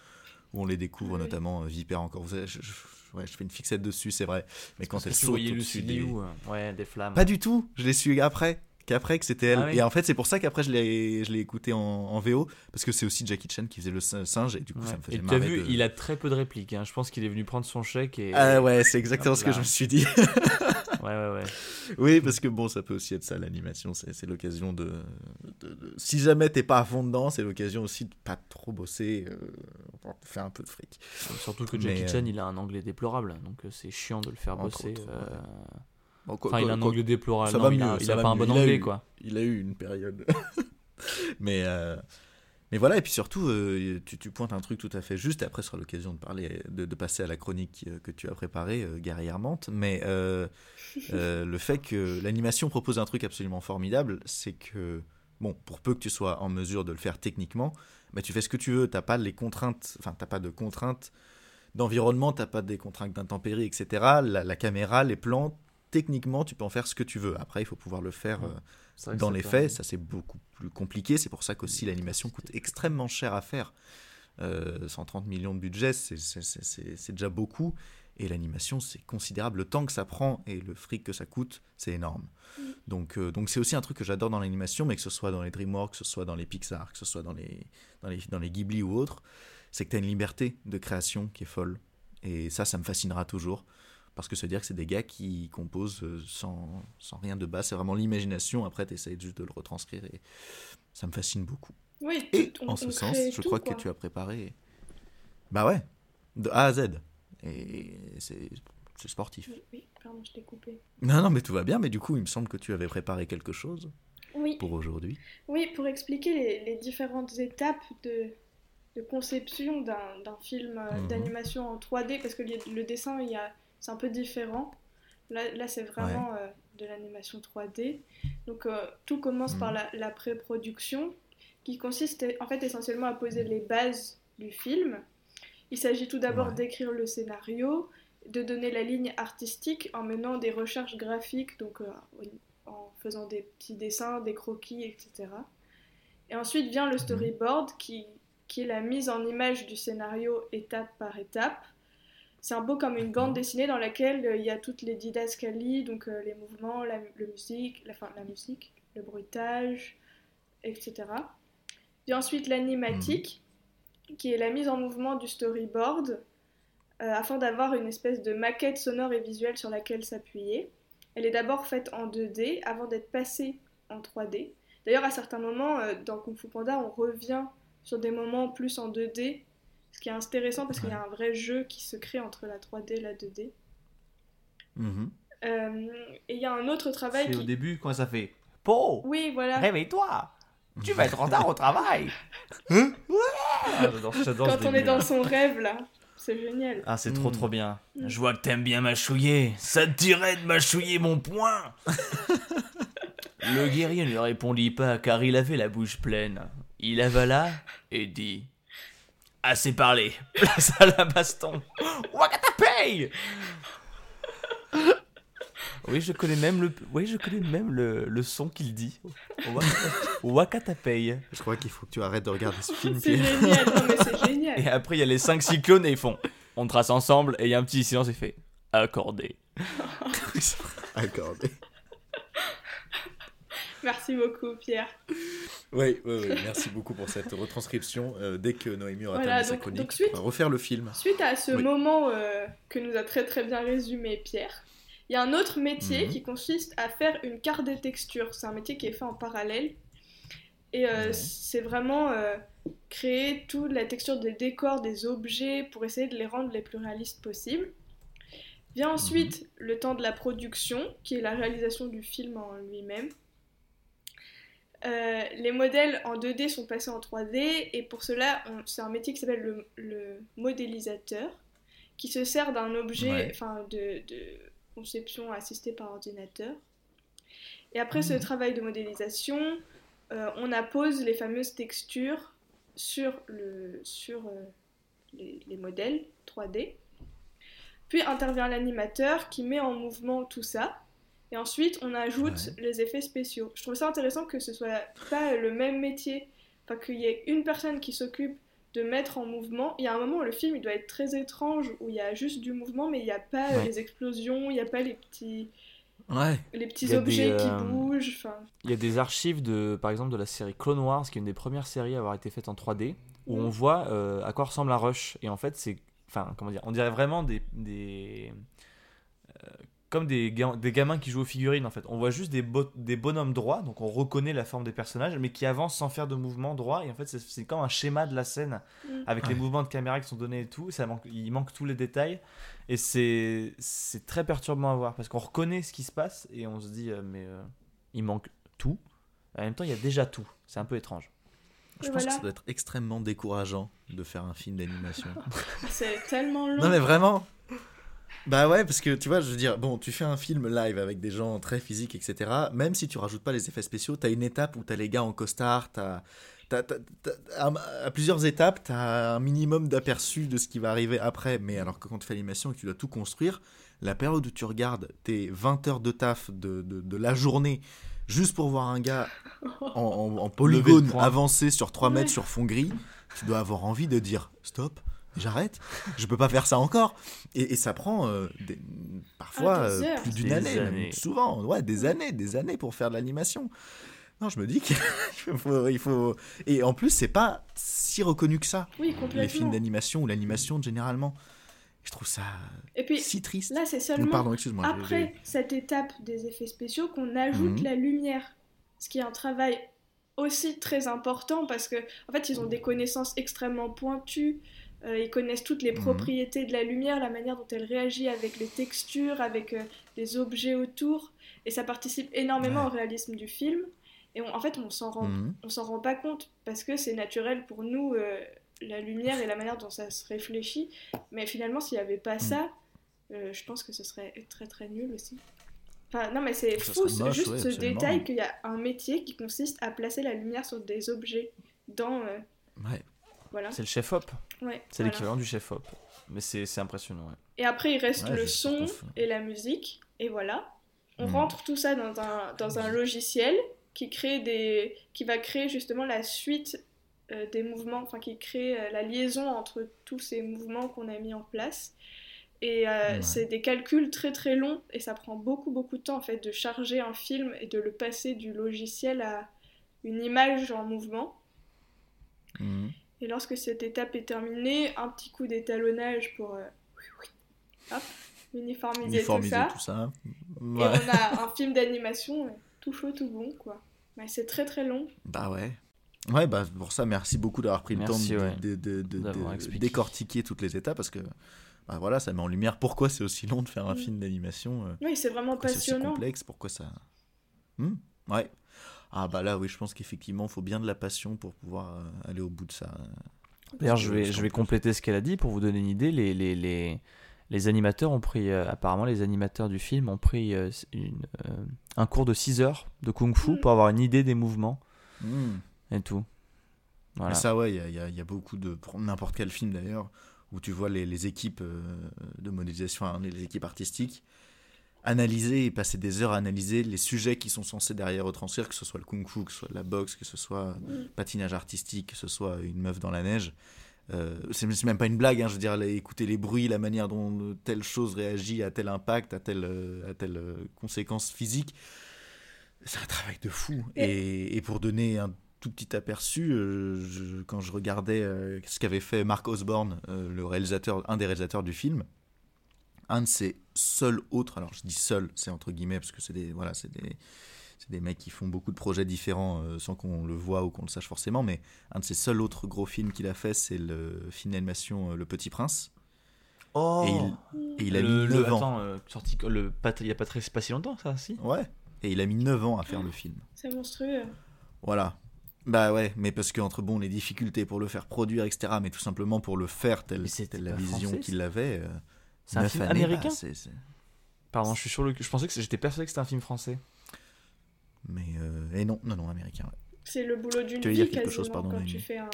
où on les découvre, Oui. notamment euh, Viper encore. Vous savez, je, je- ouais, je fais une fixette dessus, c'est vrai. Mais quand elle saute au-dessus des... Euh, Ouais, des flammes. Pas du tout, je l'ai su après. Qu'après que c'était elle. Ah oui. Et en fait, c'est pour ça qu'après je l'ai, je l'ai écouté en, en VO parce que c'est aussi Jackie Chan qui faisait le sin- singe et du coup Ouais. ça me faisait Et marrer. vu, de- il a très peu de répliques. hein. Je pense qu'il est venu prendre son chèque et. Ah ouais, c'est exactement Hop ce que je me suis dit. Ouais, ouais, ouais. oui, parce que bon, ça peut aussi être ça l'animation. C'est, c'est l'occasion de, de- de- Si jamais t'es pas à fond dedans, c'est l'occasion aussi de pas trop bosser, euh, pour faire un peu de fric. Surtout que Mais, Jackie euh, Chan, il a un anglais déplorable. Donc euh, c'est chiant de le faire bosser. autres, euh, ouais. Bon, quoi- Enfin, il a un quoi- anglais déplorable. ça Non, va il a, mieux, il ça a va pas un bon Il a anglais, eu- quoi. Il a eu une période. mais, euh, mais voilà, et puis surtout, euh, tu, tu pointes un truc tout à fait juste, et après, ce sera l'occasion de, parler, de, de passer à la chronique euh, que tu as préparée, euh, guerrièrement. Mais euh, euh, le fait que l'animation propose un truc absolument formidable, c'est que, bon, pour peu que tu sois en mesure de le faire techniquement, bah, tu fais ce que tu veux, t'as pas les contraintes, enfin, t'as pas de contraintes d'environnement, t'as pas des contraintes d'intempéries, etc. La, la caméra, les plans, techniquement, tu peux en faire ce que tu veux. Après, il faut pouvoir le faire. euh, dans les faits, ça c'est beaucoup plus compliqué. C'est pour ça qu'aussi l'animation coûte extrêmement cher à faire. Euh, 130 millions de budget, c'est déjà beaucoup. Et l'animation, c'est considérable. Le temps que ça prend et le fric que ça coûte, c'est énorme. Donc euh, donc c'est aussi un truc que j'adore dans l'animation, mais que ce soit dans les DreamWorks, que ce soit dans les Pixar, que ce soit dans les, dans les, dans les Ghibli ou autres, c'est que tu as une liberté de création qui est folle. Et ça, ça me fascinera toujours. Parce que se dire que c'est des gars qui composent euh, sans, sans rien de bas, c'est vraiment l'imagination. Après, tu essayes juste de le retranscrire et ça me fascine beaucoup. Oui, Et tout- en ce sens, je tout, crois quoi. que tu as préparé. Bah ouais, de A à Z. Et c'est sportif. Oui, oui, pardon, je t'ai coupé. Non, non, mais tout va bien. Mais du coup, il me semble que tu avais préparé quelque chose Oui, pour aujourd'hui. oui, pour expliquer les, les différentes étapes de, de conception d'un film euh, Mhm. d'animation en 3D, parce que le, le dessin, il y a- c'est un peu différent. Là, là c'est vraiment euh, de l'animation 3D. Donc, euh, tout commence par la, la pré-production, qui consiste en fait essentiellement à poser les bases du film. Il s'agit tout d'abord Ouais. d'écrire le scénario, de donner la ligne artistique en menant des recherches graphiques, donc euh, en faisant des petits dessins, des croquis, etc. Et ensuite vient le storyboard qui, qui est la mise en image du scénario étape par étape. C'est un peu comme une bande dessinée dans laquelle euh, il y a toutes les didascalies, donc euh, les mouvements, la, le musique, la, enfin, la musique, le bruitage, etc. Puis ensuite l'animatique, qui est la mise en mouvement du storyboard, euh, afin d'avoir une espèce de maquette sonore et visuelle sur laquelle s'appuyer. Elle est d'abord faite en 2D avant d'être passée en 3D. D'ailleurs, à certains moments, euh, dans Kung Fu Panda, on revient sur des moments plus en 2D, ce qui est intéressant parce qu'il y a un vrai jeu qui se crée entre la 3D et la 2D. Mhm. Euh, et il y a un autre travail C'est au début quand ça fait Po Oui, voilà. Réveille-toi Tu vas être en retard au travail Ah, j'adore ce Quand on est dans là. son rêve, là. C'est génial. Ah, c'est trop Mm. trop bien. Mm. Je vois que t'aimes bien mâchouiller. Ça te dirait de mâchouiller mon poing Le guerrier ne répondit pas car il avait la bouche pleine. Il avala et dit Assez parlé, place à la baston. Wakatapay Oui, je connais même le, oui, je connais même le, le son qu'il dit. Wakatapay. Je crois qu'il faut que tu arrêtes de regarder ce film. C'est génial. Non, mais c'est Et génial. après, il y a les cinq cyclones et ils font On trace ensemble et il y a un petit silence et il fait Accordé. Accordé. Merci beaucoup, Pierre. Oui, oui, oui, merci beaucoup pour cette retranscription. Euh, dès que Noémie aura Voilà, terminé sa chronique, donc suite- on va refaire le film. Suite à ce Oui. moment euh, que nous a très très bien résumé Pierre, il y a un autre métier Mhm. qui consiste à faire une carte des textures. C'est un métier qui est fait en parallèle. Et euh, c'est vraiment créer toute la texture des décors, des objets, pour essayer de les rendre les plus réalistes possibles. Vient ensuite le temps de la production, qui est la réalisation du film en lui-même. Euh, les modèles en 2D sont passés en 3D et pour cela, c'est un métier qui s'appelle le, le modélisateur, qui se sert d'un objet, Ouais. enfin de, de conception assistée par ordinateur. Et après ce travail de modélisation, euh, on appose les fameuses textures sur, le, sur euh, les, les modèles 3D. Puis intervient l'animateur qui met en mouvement tout ça. Et ensuite, on ajoute les effets spéciaux. Je trouve ça intéressant que ce soit pas le même métier, enfin qu'il y ait une personne qui s'occupe de mettre en mouvement. Il y a un moment où le film il doit être très étrange, où il y a juste du mouvement, mais il n'y a pas euh, Ouais. les explosions, il n'y a pas les petits, Ouais. les petits objets des, qui euh, bougent. Il y a des archives de, par exemple, de la série Clone Wars, qui est une des premières séries à avoir été faite en 3D, où on voit euh, à quoi ressemble un rush. Et en fait, c'est, enfin, comment dire, on dirait vraiment des, des comme des, ga- des gamins qui jouent aux figurines. En fait, on voit juste des, bo- des bonhommes droits, donc on reconnaît la forme des personnages, mais qui avancent sans faire de mouvement droit. Et en fait, c'est, comme un schéma de la scène Mhm. avec les mouvements de caméra qui sont donnés et tout. Ça manque, il manque tous les détails. Et c'est, c'est très perturbant à voir parce qu'on reconnaît ce qui se passe et on se dit, euh, mais euh, il manque tout. En même temps, il y a déjà tout. C'est un peu étrange. Je Et pense voilà. que ça doit être extrêmement décourageant de faire un film d'animation. c'est tellement long. non mais vraiment Bah ouais, parce que tu vois, je veux dire, bon, tu fais un film live avec des gens très physiques, etc. Même si tu rajoutes pas les effets spéciaux, t'as une étape où t'as les gars en costard, t'as. t'as- t'as- t'as- à, plusieurs étapes, t'as un minimum d'aperçu de ce qui va arriver après. Mais alors que quand tu fais l'animation et que tu dois tout construire, la période où tu regardes tes 20 heures de taf de, de, de la journée juste pour voir un gars en, en- en polygone avancer sur 3 mètres Ouais. sur fond gris, tu dois avoir envie de dire stop, j'arrête, je peux pas faire ça encore. Et, et ça prend euh, des- parfois Ah, des euh, plus d'une année, même souvent, ouais, des années, des années pour faire de l'animation. Non, je me dis qu'il faut, il faut. Et en plus, c'est pas si reconnu que ça, Oui, complètement. les films d'animation ou l'animation généralement. Je trouve ça Et puis si triste. là, c'est seulement Pardon, après cette étape des effets spéciaux qu'on ajoute Mhm. la lumière. Ce qui est un travail aussi très important parce que en fait ils ont des connaissances extrêmement pointues. Euh, ils connaissent toutes les Mhm. propriétés de la lumière, la manière dont elle réagit avec les textures, avec euh, les objets autour, et ça participe énormément Ouais. au réalisme du film. Et on- en fait, on s'en rend, Mhm. on s'en rend pas compte parce que c'est naturel pour nous euh, la lumière et la manière dont ça se réfléchit. Mais finalement, s'il n'y avait pas Mhm. ça, euh, je pense que ce serait très très nul aussi. Enfin, non, mais c'est fou, moche, juste ouais, ce détail qu'il y a un métier qui consiste à placer la lumière sur des objets dans. Ouais. Voilà. C'est le chef-op. Ouais, C'est voilà. l'équivalent du chef-op. Mais c'est impressionnant. ouais. Et après, il reste Ouais, le son et la musique, et voilà. On Mhm. rentre tout ça dans un, dans un logiciel qui, crée des, qui va créer justement la suite euh, des mouvements, enfin qui crée euh, la liaison entre tous ces mouvements qu'on a mis en place. Et euh, Ouais. c'est des calculs très très longs, et ça prend beaucoup beaucoup de temps en fait de charger un film et de le passer du logiciel à une image en mouvement. Mhm. Et lorsque cette étape est terminée, un petit coup d'étalonnage pour euh, oui, oui, hop, uniformiser, Uniformiser tout ça. tout ça. Et on a un film d'animation tout chaud, tout bon, quoi. Mais c'est très très long. Bah ouais. Ouais, bah pour ça, merci beaucoup d'avoir pris le temps de, ouais. de- de- de- D'avoir de expliqué. décortiquer toutes les étapes parce que bah voilà, ça met en lumière pourquoi c'est aussi long de faire un Mm. film d'animation, euh, Oui, c'est vraiment pourquoi c'est passionnant. complexe, pourquoi ça. Hmm, ouais. Ah bah là, oui, je pense qu'effectivement, il faut bien de la passion pour pouvoir euh, aller au bout de ça. D'ailleurs, je vais, je vais compléter ce qu'elle a dit pour vous donner une idée. Les, les, les, les animateurs ont pris, euh, apparemment, les animateurs du film ont pris euh, une, euh, un cours de 6 heures de kung fu Mm. pour avoir une idée des mouvements Hmm. et tout. Voilà. Mais ça, ouais, il y a, il y a- il y a beaucoup de. Pour n'importe quel film d'ailleurs, où tu vois les, les équipes euh, de modélisation, hein, les équipes artistiques, analyser et passer des heures à analyser les sujets qui sont censés derrière retranscrire, que ce soit le kung-fu, que ce soit la boxe, que ce soit Mm. patinage artistique, que ce soit une meuf dans la neige. Euh, c'est même pas une blague, hein, je veux dire, écouter les bruits, la manière dont euh, telle chose réagit à tel impact, à telle, euh, à telle euh, conséquence physique. C'est un travail de fou. Et, et pour donner un tout petit aperçu, euh, je- quand je regardais euh, ce qu'avait fait Mark Osborne, euh, le réalisateur, un des réalisateurs du film, un de ses seuls autres, alors je dis seul, c'est entre guillemets parce que c'est des, voilà, c'est des, c'est des mecs qui font beaucoup de projets différents euh, sans qu'on le voit ou qu'on le sache forcément, mais un de ses seuls autres gros films qu'il a fait, c'est le film d'animation euh, Le Petit Prince. Oh Et il, et il a Le- mis le- 9 ans. Attends, euh, sorti le, pas, il y a pas, très, pas si longtemps, ça, si? Ouais. Et il a mis 9 ans à faire le film. C'est monstrueux. Voilà. Bah ouais, mais parce que entre bon les difficultés pour le faire produire, etc., mais tout simplement pour le faire telle, la vision qu'il avait. euh, C'est un film années, bah, américain Pardon, je suis sur le. Je pensais que j'étais persuadé que c'était un film français. Mais euh, et non, non, non, américain. ouais. C'est le boulot d'une Tu veux vie dire quelque chose, pardon, quand tu fais un,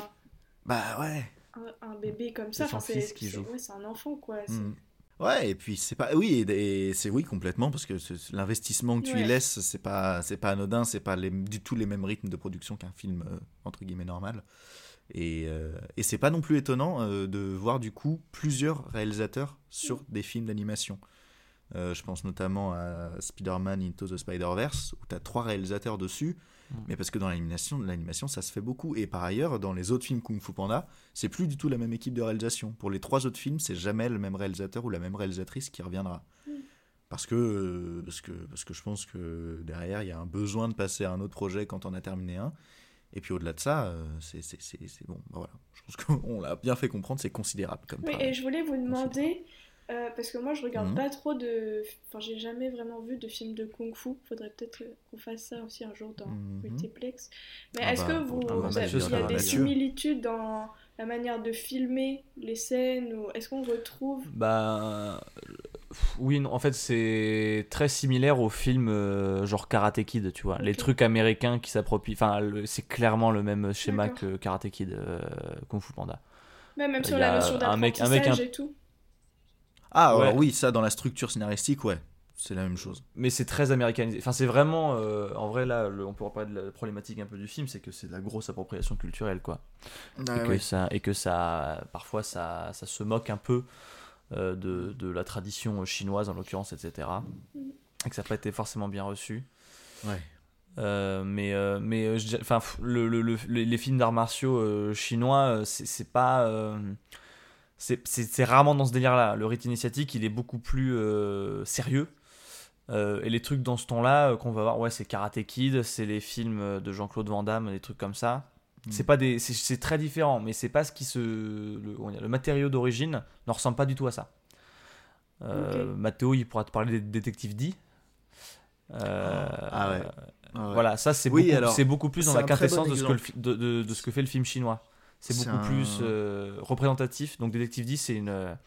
Bah ouais. un, un bébé comme ça. Enfin, c'est- ouais, un enfant, quoi. Mm. Ouais, et puis c'est pas oui, et, et c'est oui complètement parce que l'investissement que tu y Ouais. laisses, c'est pas c'est pas anodin, c'est pas les- du tout les mêmes rythmes de production qu'un film euh, entre guillemets normal. Et, euh, et c'est pas non plus étonnant euh, de voir du coup plusieurs réalisateurs sur des films d'animation. Euh, je pense notamment à Spider-Man Into the Spider-Verse, où tu as trois réalisateurs dessus. Mm. Mais parce que dans l'animation, l'animation, ça se fait beaucoup. Et par ailleurs, dans les autres films Kung Fu Panda, c'est plus du tout la même équipe de réalisation. Pour les trois autres films, c'est jamais le même réalisateur ou la même réalisatrice qui reviendra. Parce que, euh, parce, que, parce que je pense que derrière, il y a un besoin de passer à un autre projet quand on a terminé un. Et puis au-delà de ça, euh, c'est bon. Bah voilà. Je pense qu'on l'a bien fait comprendre, c'est considérable comme Oui, et je voulais vous demander, euh, parce que moi je regarde Mhm. pas trop de. Enfin, j'ai jamais vraiment vu de films de kung fu. Faudrait peut-être qu'on fasse ça aussi un jour dans Mhm. Multiplex. Mais Ah est-ce bah, que vous. vous avez- Mathieu il y a des similitudes dans la manière de filmer les scènes ou est-ce qu'on retrouve. Bah. Oui, non, en fait, c'est très similaire aux films euh, genre Karate Kid, tu vois. Les trucs américains qui s'approprient. Enfin, c'est clairement le même schéma que Karate Kid, euh, Kung Fu Panda. Même, même sur la notion un mec- un mec d'apprentissage un- et tout. Ah, Ouais. oui, ça, dans la structure scénaristique, ouais. C'est la même chose. Mais c'est très américanisé. Enfin, c'est vraiment. euh, en vrai, là, le- on pourra parler de la problématique un peu du film, c'est que c'est de la grosse appropriation culturelle, quoi. Ah, et, que ça, et que ça. Parfois, ça, ça se moque un peu euh, de, de la tradition chinoise, en l'occurrence, etc. Et que ça n'a pas été forcément bien reçu. Ouais. Euh, mais euh, mais euh, enfin pff, le, le- le- les, films d'arts martiaux euh, chinois euh, c'est pas euh, c'est rarement dans ce délire là le rite initiatique il est beaucoup plus euh, sérieux Euh, et les trucs dans ce ton là qu'on va voir ouais c'est Karate Kid c'est les films de Jean-Claude Van Damme des trucs comme ça. C'est pas des c'est- c'est très différent mais c'est pas ce qui se le, le matériau d'origine ne ressemble pas du tout à ça Euh. Mathéo il pourra te parler des détectives D Euh, Ah ouais. Ah ouais. voilà, ça c'est Oui, beaucoup, beaucoup plus dans la quintessence bon de ce, que le, exemple. fi- de, de- de ce que fait le film chinois. C'est beaucoup un- plus euh, représentatif. Donc Détective 10, c'est une,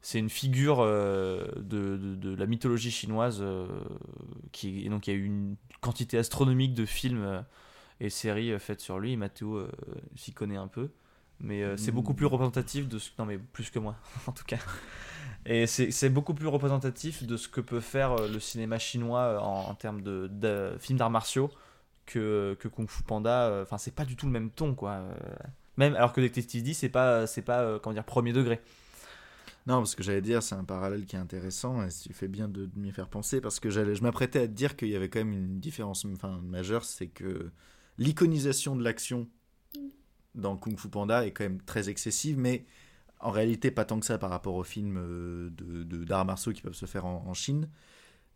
c'est une figure euh, de, de- de la mythologie chinoise euh, qui et donc il y a eu une quantité astronomique de films euh, et séries euh, faites sur lui. Et Mathéo euh, s'y connaît un peu, mais euh, c'est Mm. beaucoup plus représentatif de ce non mais plus que moi en tout cas. Et c'est beaucoup plus représentatif de ce que peut faire le cinéma chinois en, en termes de, de films d'arts martiaux que, que Kung Fu Panda. Enfin, c'est pas du tout le même ton, quoi. Même alors que Detective D, c'est pas, c'est pas comment dire, premier degré. Non, parce que j'allais dire, c'est un parallèle qui est intéressant, et tu fais bien de, de m'y faire penser, parce que je m'apprêtais à te dire qu'il y avait quand même une différence enfin, majeure, c'est que l'iconisation de l'action dans Kung Fu Panda est quand même très excessive, mais en réalité pas tant que ça par rapport aux films euh, de, d'arts martiaux qui peuvent se faire en, en Chine.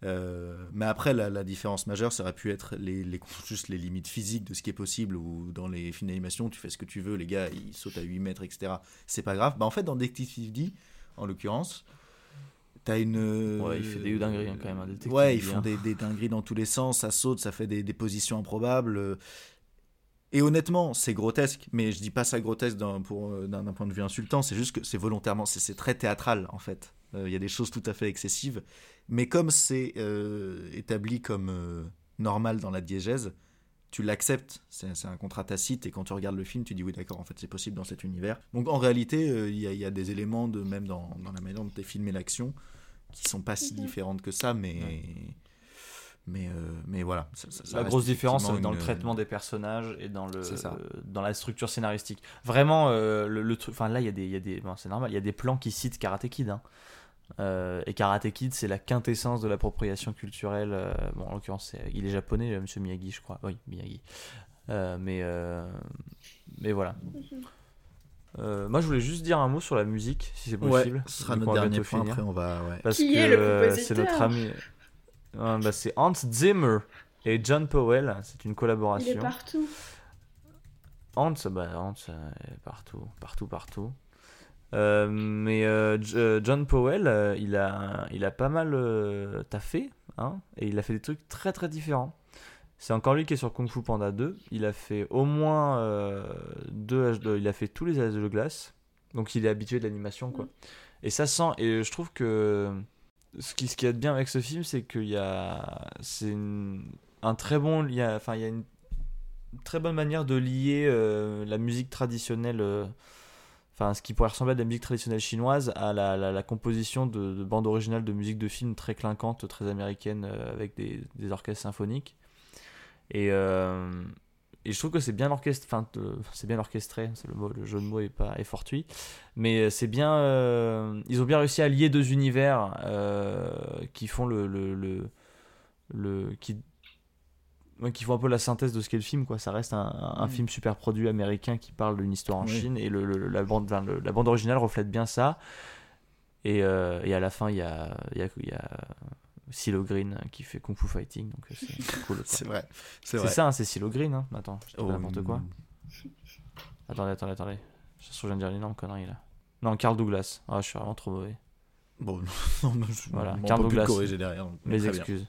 Euh, mais après, la, la différence majeure, ça aurait pu être les, les, juste les limites physiques de ce qui est possible, ou dans les films d'animation, tu fais ce que tu veux, les gars, ils sautent à 8 mètres, etc. C'est pas grave. Bah, en fait, dans Detective D, en l'occurrence, t'as une. Ouais, il fait des dingueries, hein, quand même, un détective Ouais, ils font hein. des, des dingueries dans tous les sens, ça saute, ça fait des, des positions improbables. Et honnêtement, c'est grotesque, mais je dis pas ça grotesque d'un pour, euh, d'un d'un point de vue insultant, c'est juste que c'est volontairement, c'est c'est très théâtral en fait. Euh, Il y a des choses tout à fait excessives, mais comme c'est euh, établi comme euh, normal dans la diégèse, tu l'acceptes, c'est c'est un contrat tacite, et quand tu regardes le film, tu dis oui d'accord, en fait c'est possible dans cet univers. Donc en réalité, euh, il y, a- il y a des éléments, de, même dans, dans la manière dont tu filmé l'action, qui sont pas si Mhm. différentes que ça, mais... Mais, euh, mais voilà. ça- ça- ça la grosse différence, dans le traitement des personnages et dans le dans la structure scénaristique. Vraiment, euh, le, le truc. Enfin, là, il y a des, il y a des, bon, c'est normal. Il y a des plans qui citent Karate Kid. hein. Euh, et Karate Kid, c'est la quintessence de l'appropriation culturelle. euh, bon, en l'occurrence, c'est- il est japonais, euh, Monsieur Miyagi, je crois. Oui, Miyagi. Euh, mais euh, mais voilà. Euh, moi, je voulais juste dire un mot sur la musique, si c'est Ouais, possible. ce sera notre dernier point. finir. Après, on va. Ouais. Parce Qui que est le euh, c'est notre ami. Ah, bah, c'est Hans Zimmer et John Powell. C'est une Il est collaboration. partout. Hans, bah, Hans euh, est partout, partout, partout. Euh, mais euh, John Powell, euh, il, a, il a pas mal taffé, hein, et il a fait des trucs très très différents. C'est encore lui qui est sur Kung Fu Panda 2. Il a fait au moins deux H2, il a fait tous les âges de glace. Donc il est habitué de l'animation, quoi. Et ça sent, et je trouve que ce qui, ce qui est bien avec ce film, c'est qu'il y a, c'est un très bon, il enfin il y a une très bonne manière de lier euh, la musique traditionnelle, euh, enfin ce qui pourrait ressembler à de la musique traditionnelle chinoise, à la, la- composition de, de bandes originales de musique de film très clinquante, très américaine, euh, avec des, des orchestres symphoniques. Et, et je trouve que c'est bien orchestré. Enfin, c'est bien orchestré. C'est le mot, le jeu de mots est pas est fortuit, mais euh, c'est bien. euh, ils ont bien réussi à lier deux univers euh, qui font le le, le, le- qui ouais, qui font un peu la synthèse de ce qu'est le film quoi. Ça reste un, un Mm. film super produit américain qui parle d'une histoire en Oui. Chine et le, la bande enfin, la bande originale reflète bien ça. Et, euh, et à la fin, il y a, il y a, y a Silo Green qui fait Kung Fu Fighting, donc euh, c'est cool. C'est vrai. C'est ça, hein, c'est Silo Green. Hein. Attends, je Oh, n'importe quoi. Attendez, attendez, attendez. Je suis viens de dire l'énorme connerie là. Non, Carl Douglas. Ah, je suis vraiment trop mauvais. Bon, non, non, je Voilà, Carl peut plus Douglas. corriger derrière. Mes bien. excuses.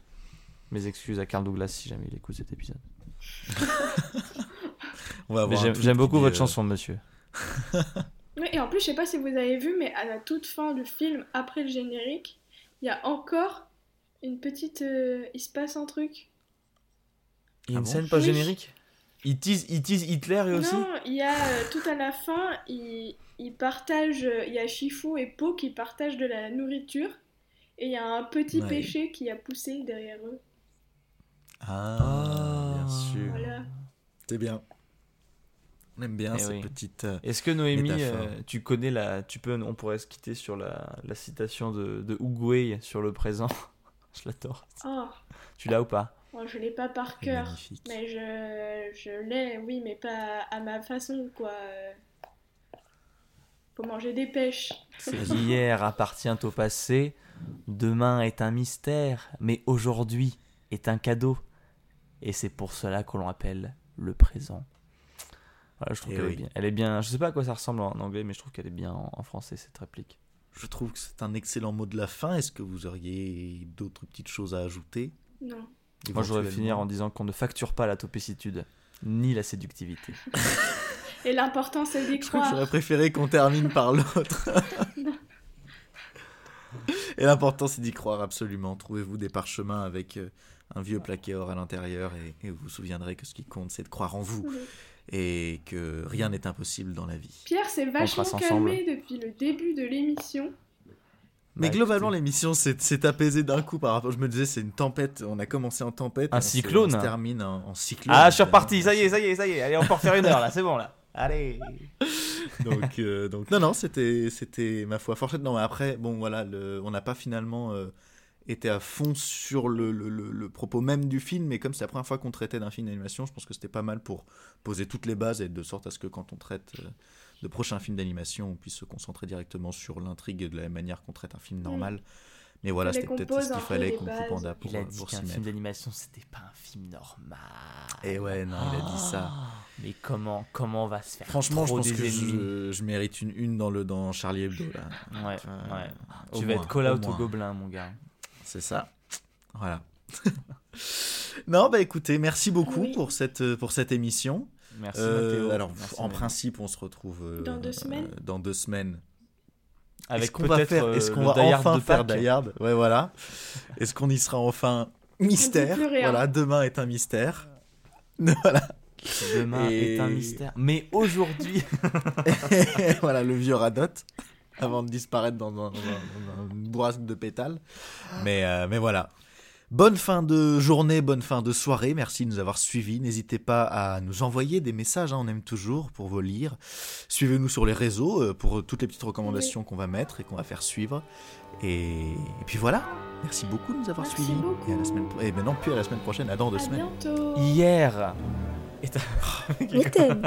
Mes excuses à Carl Douglas si jamais il écoute cet épisode. On va avoir j'aime beaucoup votre euh, chanson, monsieur. Oui, et en plus, je sais pas si vous avez vu, mais à la toute fin du film, après le générique, il y a encore une petite. euh, il se passe un truc. Il y a Ah une bon scène pas Oui. générique? Il tease, il tease Hitler lui aussi? Non, il y a euh, tout à la fin, ils il partagent. euh, Il y a Shifu et Po qui partagent de la nourriture. Et il y a un petit Ouais. péché qui a poussé derrière eux. Ah, bien sûr. Voilà. C'est bien. On aime bien Eh ces oui. petites. euh, Est-ce que Noémie, Métaphore. euh, tu connais la. Tu peux, on pourrait se quitter sur la, la citation de, de Oogway sur le présent? je l'adore. Oh, Tu l'as ou pas? Moi, je l'ai pas par cœur. magnifique. Mais je, je l'ai, oui, mais pas à ma façon, quoi. Faut manger des pêches. Hier appartient au passé, demain est un mystère, mais aujourd'hui est un cadeau. Et c'est pour cela qu'on l'appelle le présent. Voilà, je trouve Eh qu'elle oui. est bien. Elle est bien. Je sais pas à quoi ça ressemble en anglais, mais je trouve qu'elle est bien en, en français cette réplique. Je trouve que c'est un excellent mot de la fin. Est-ce que vous auriez d'autres petites choses à ajouter? Non. Moi, je voudrais finir en disant qu'on ne facture pas la topicitude ni la séductivité. Et l'important, c'est d'y croire. j'aurais préféré qu'on termine par l'autre. Et l'important, c'est d'y croire absolument. Trouvez-vous des parchemins avec euh, un vieux plaqué or à l'intérieur et, et vous vous souviendrez que ce qui compte, c'est de croire en vous Oui. Et que rien n'est impossible dans la vie. Pierre s'est vachement calmé depuis le début de l'émission. Mais Bah, globalement, écoutez. l'émission s'est apaisée d'un coup par rapport. Je me disais, c'est une tempête. On a commencé en tempête. Un on se- cyclone. On se termine en, en cyclone. Ah, je suis reparti, ça y est, ça y est, ça y est. Allez, on peut refaire une heure là, c'est bon là. Allez. donc, euh, donc non, non, c'était, c'était ma foi forchette. Non, mais après, bon, voilà, le- on n'a pas finalement euh, été à fond sur le, le- le- le propos même du film, mais comme c'est la première fois qu'on traitait d'un film d'animation, je pense que c'était pas mal pour poser toutes les bases et de sorte à ce que quand on traite euh, de prochains films d'animation, on puisse se concentrer directement sur l'intrigue de la même manière qu'on traite un film normal. Mais voilà, c'était peut-être ce qu'il fallait qu'on coupe Panda pour, Il a euh, dit pour qu'un film d'animation c'était pas un film normal. Et ouais, non, il a dit ça. Ah, Mais comment, comment on va se faire Franchement, je pense des que je, je mérite une une dans, le, dans Charlie Hebdo. Là. Ouais, Euh, ouais. au Tu vas moins, être call au out au gobelin, mon gars. C'est ça. Voilà. non, bah écoutez, merci beaucoup Oui. pour, cette, pour cette émission. Merci Euh, Mathéo. alors, Merci, en Mathéo. principe, on se retrouve euh, Dans deux semaines euh, dans deux semaines. Avec Est-ce qu'on va peut-être faire euh, Est-ce qu'on le va enfin de faire Pâques. Die Hard Ouais, voilà. Est-ce qu'on y sera enfin? Mystère. Voilà, demain est un mystère. voilà. Demain Et- est un mystère. Mais aujourd'hui, voilà, le vieux radote. Avant de disparaître dans, un- dans un- dans une bourrasque de pétales. Mais, euh, mais voilà. Bonne fin de journée, bonne fin de soirée. Merci de nous avoir suivis. N'hésitez pas à nous envoyer des messages. hein, on aime toujours pour vos lire. Suivez-nous sur les réseaux euh, pour toutes les petites recommandations qu'on va mettre et qu'on va faire suivre. Et, et puis voilà. Merci beaucoup de nous avoir Merci suivis. beaucoup. Et à la semaine. pro- Et ben non, plus à la semaine prochaine. À dans deux À semaines. bientôt. hier est un- Le thème.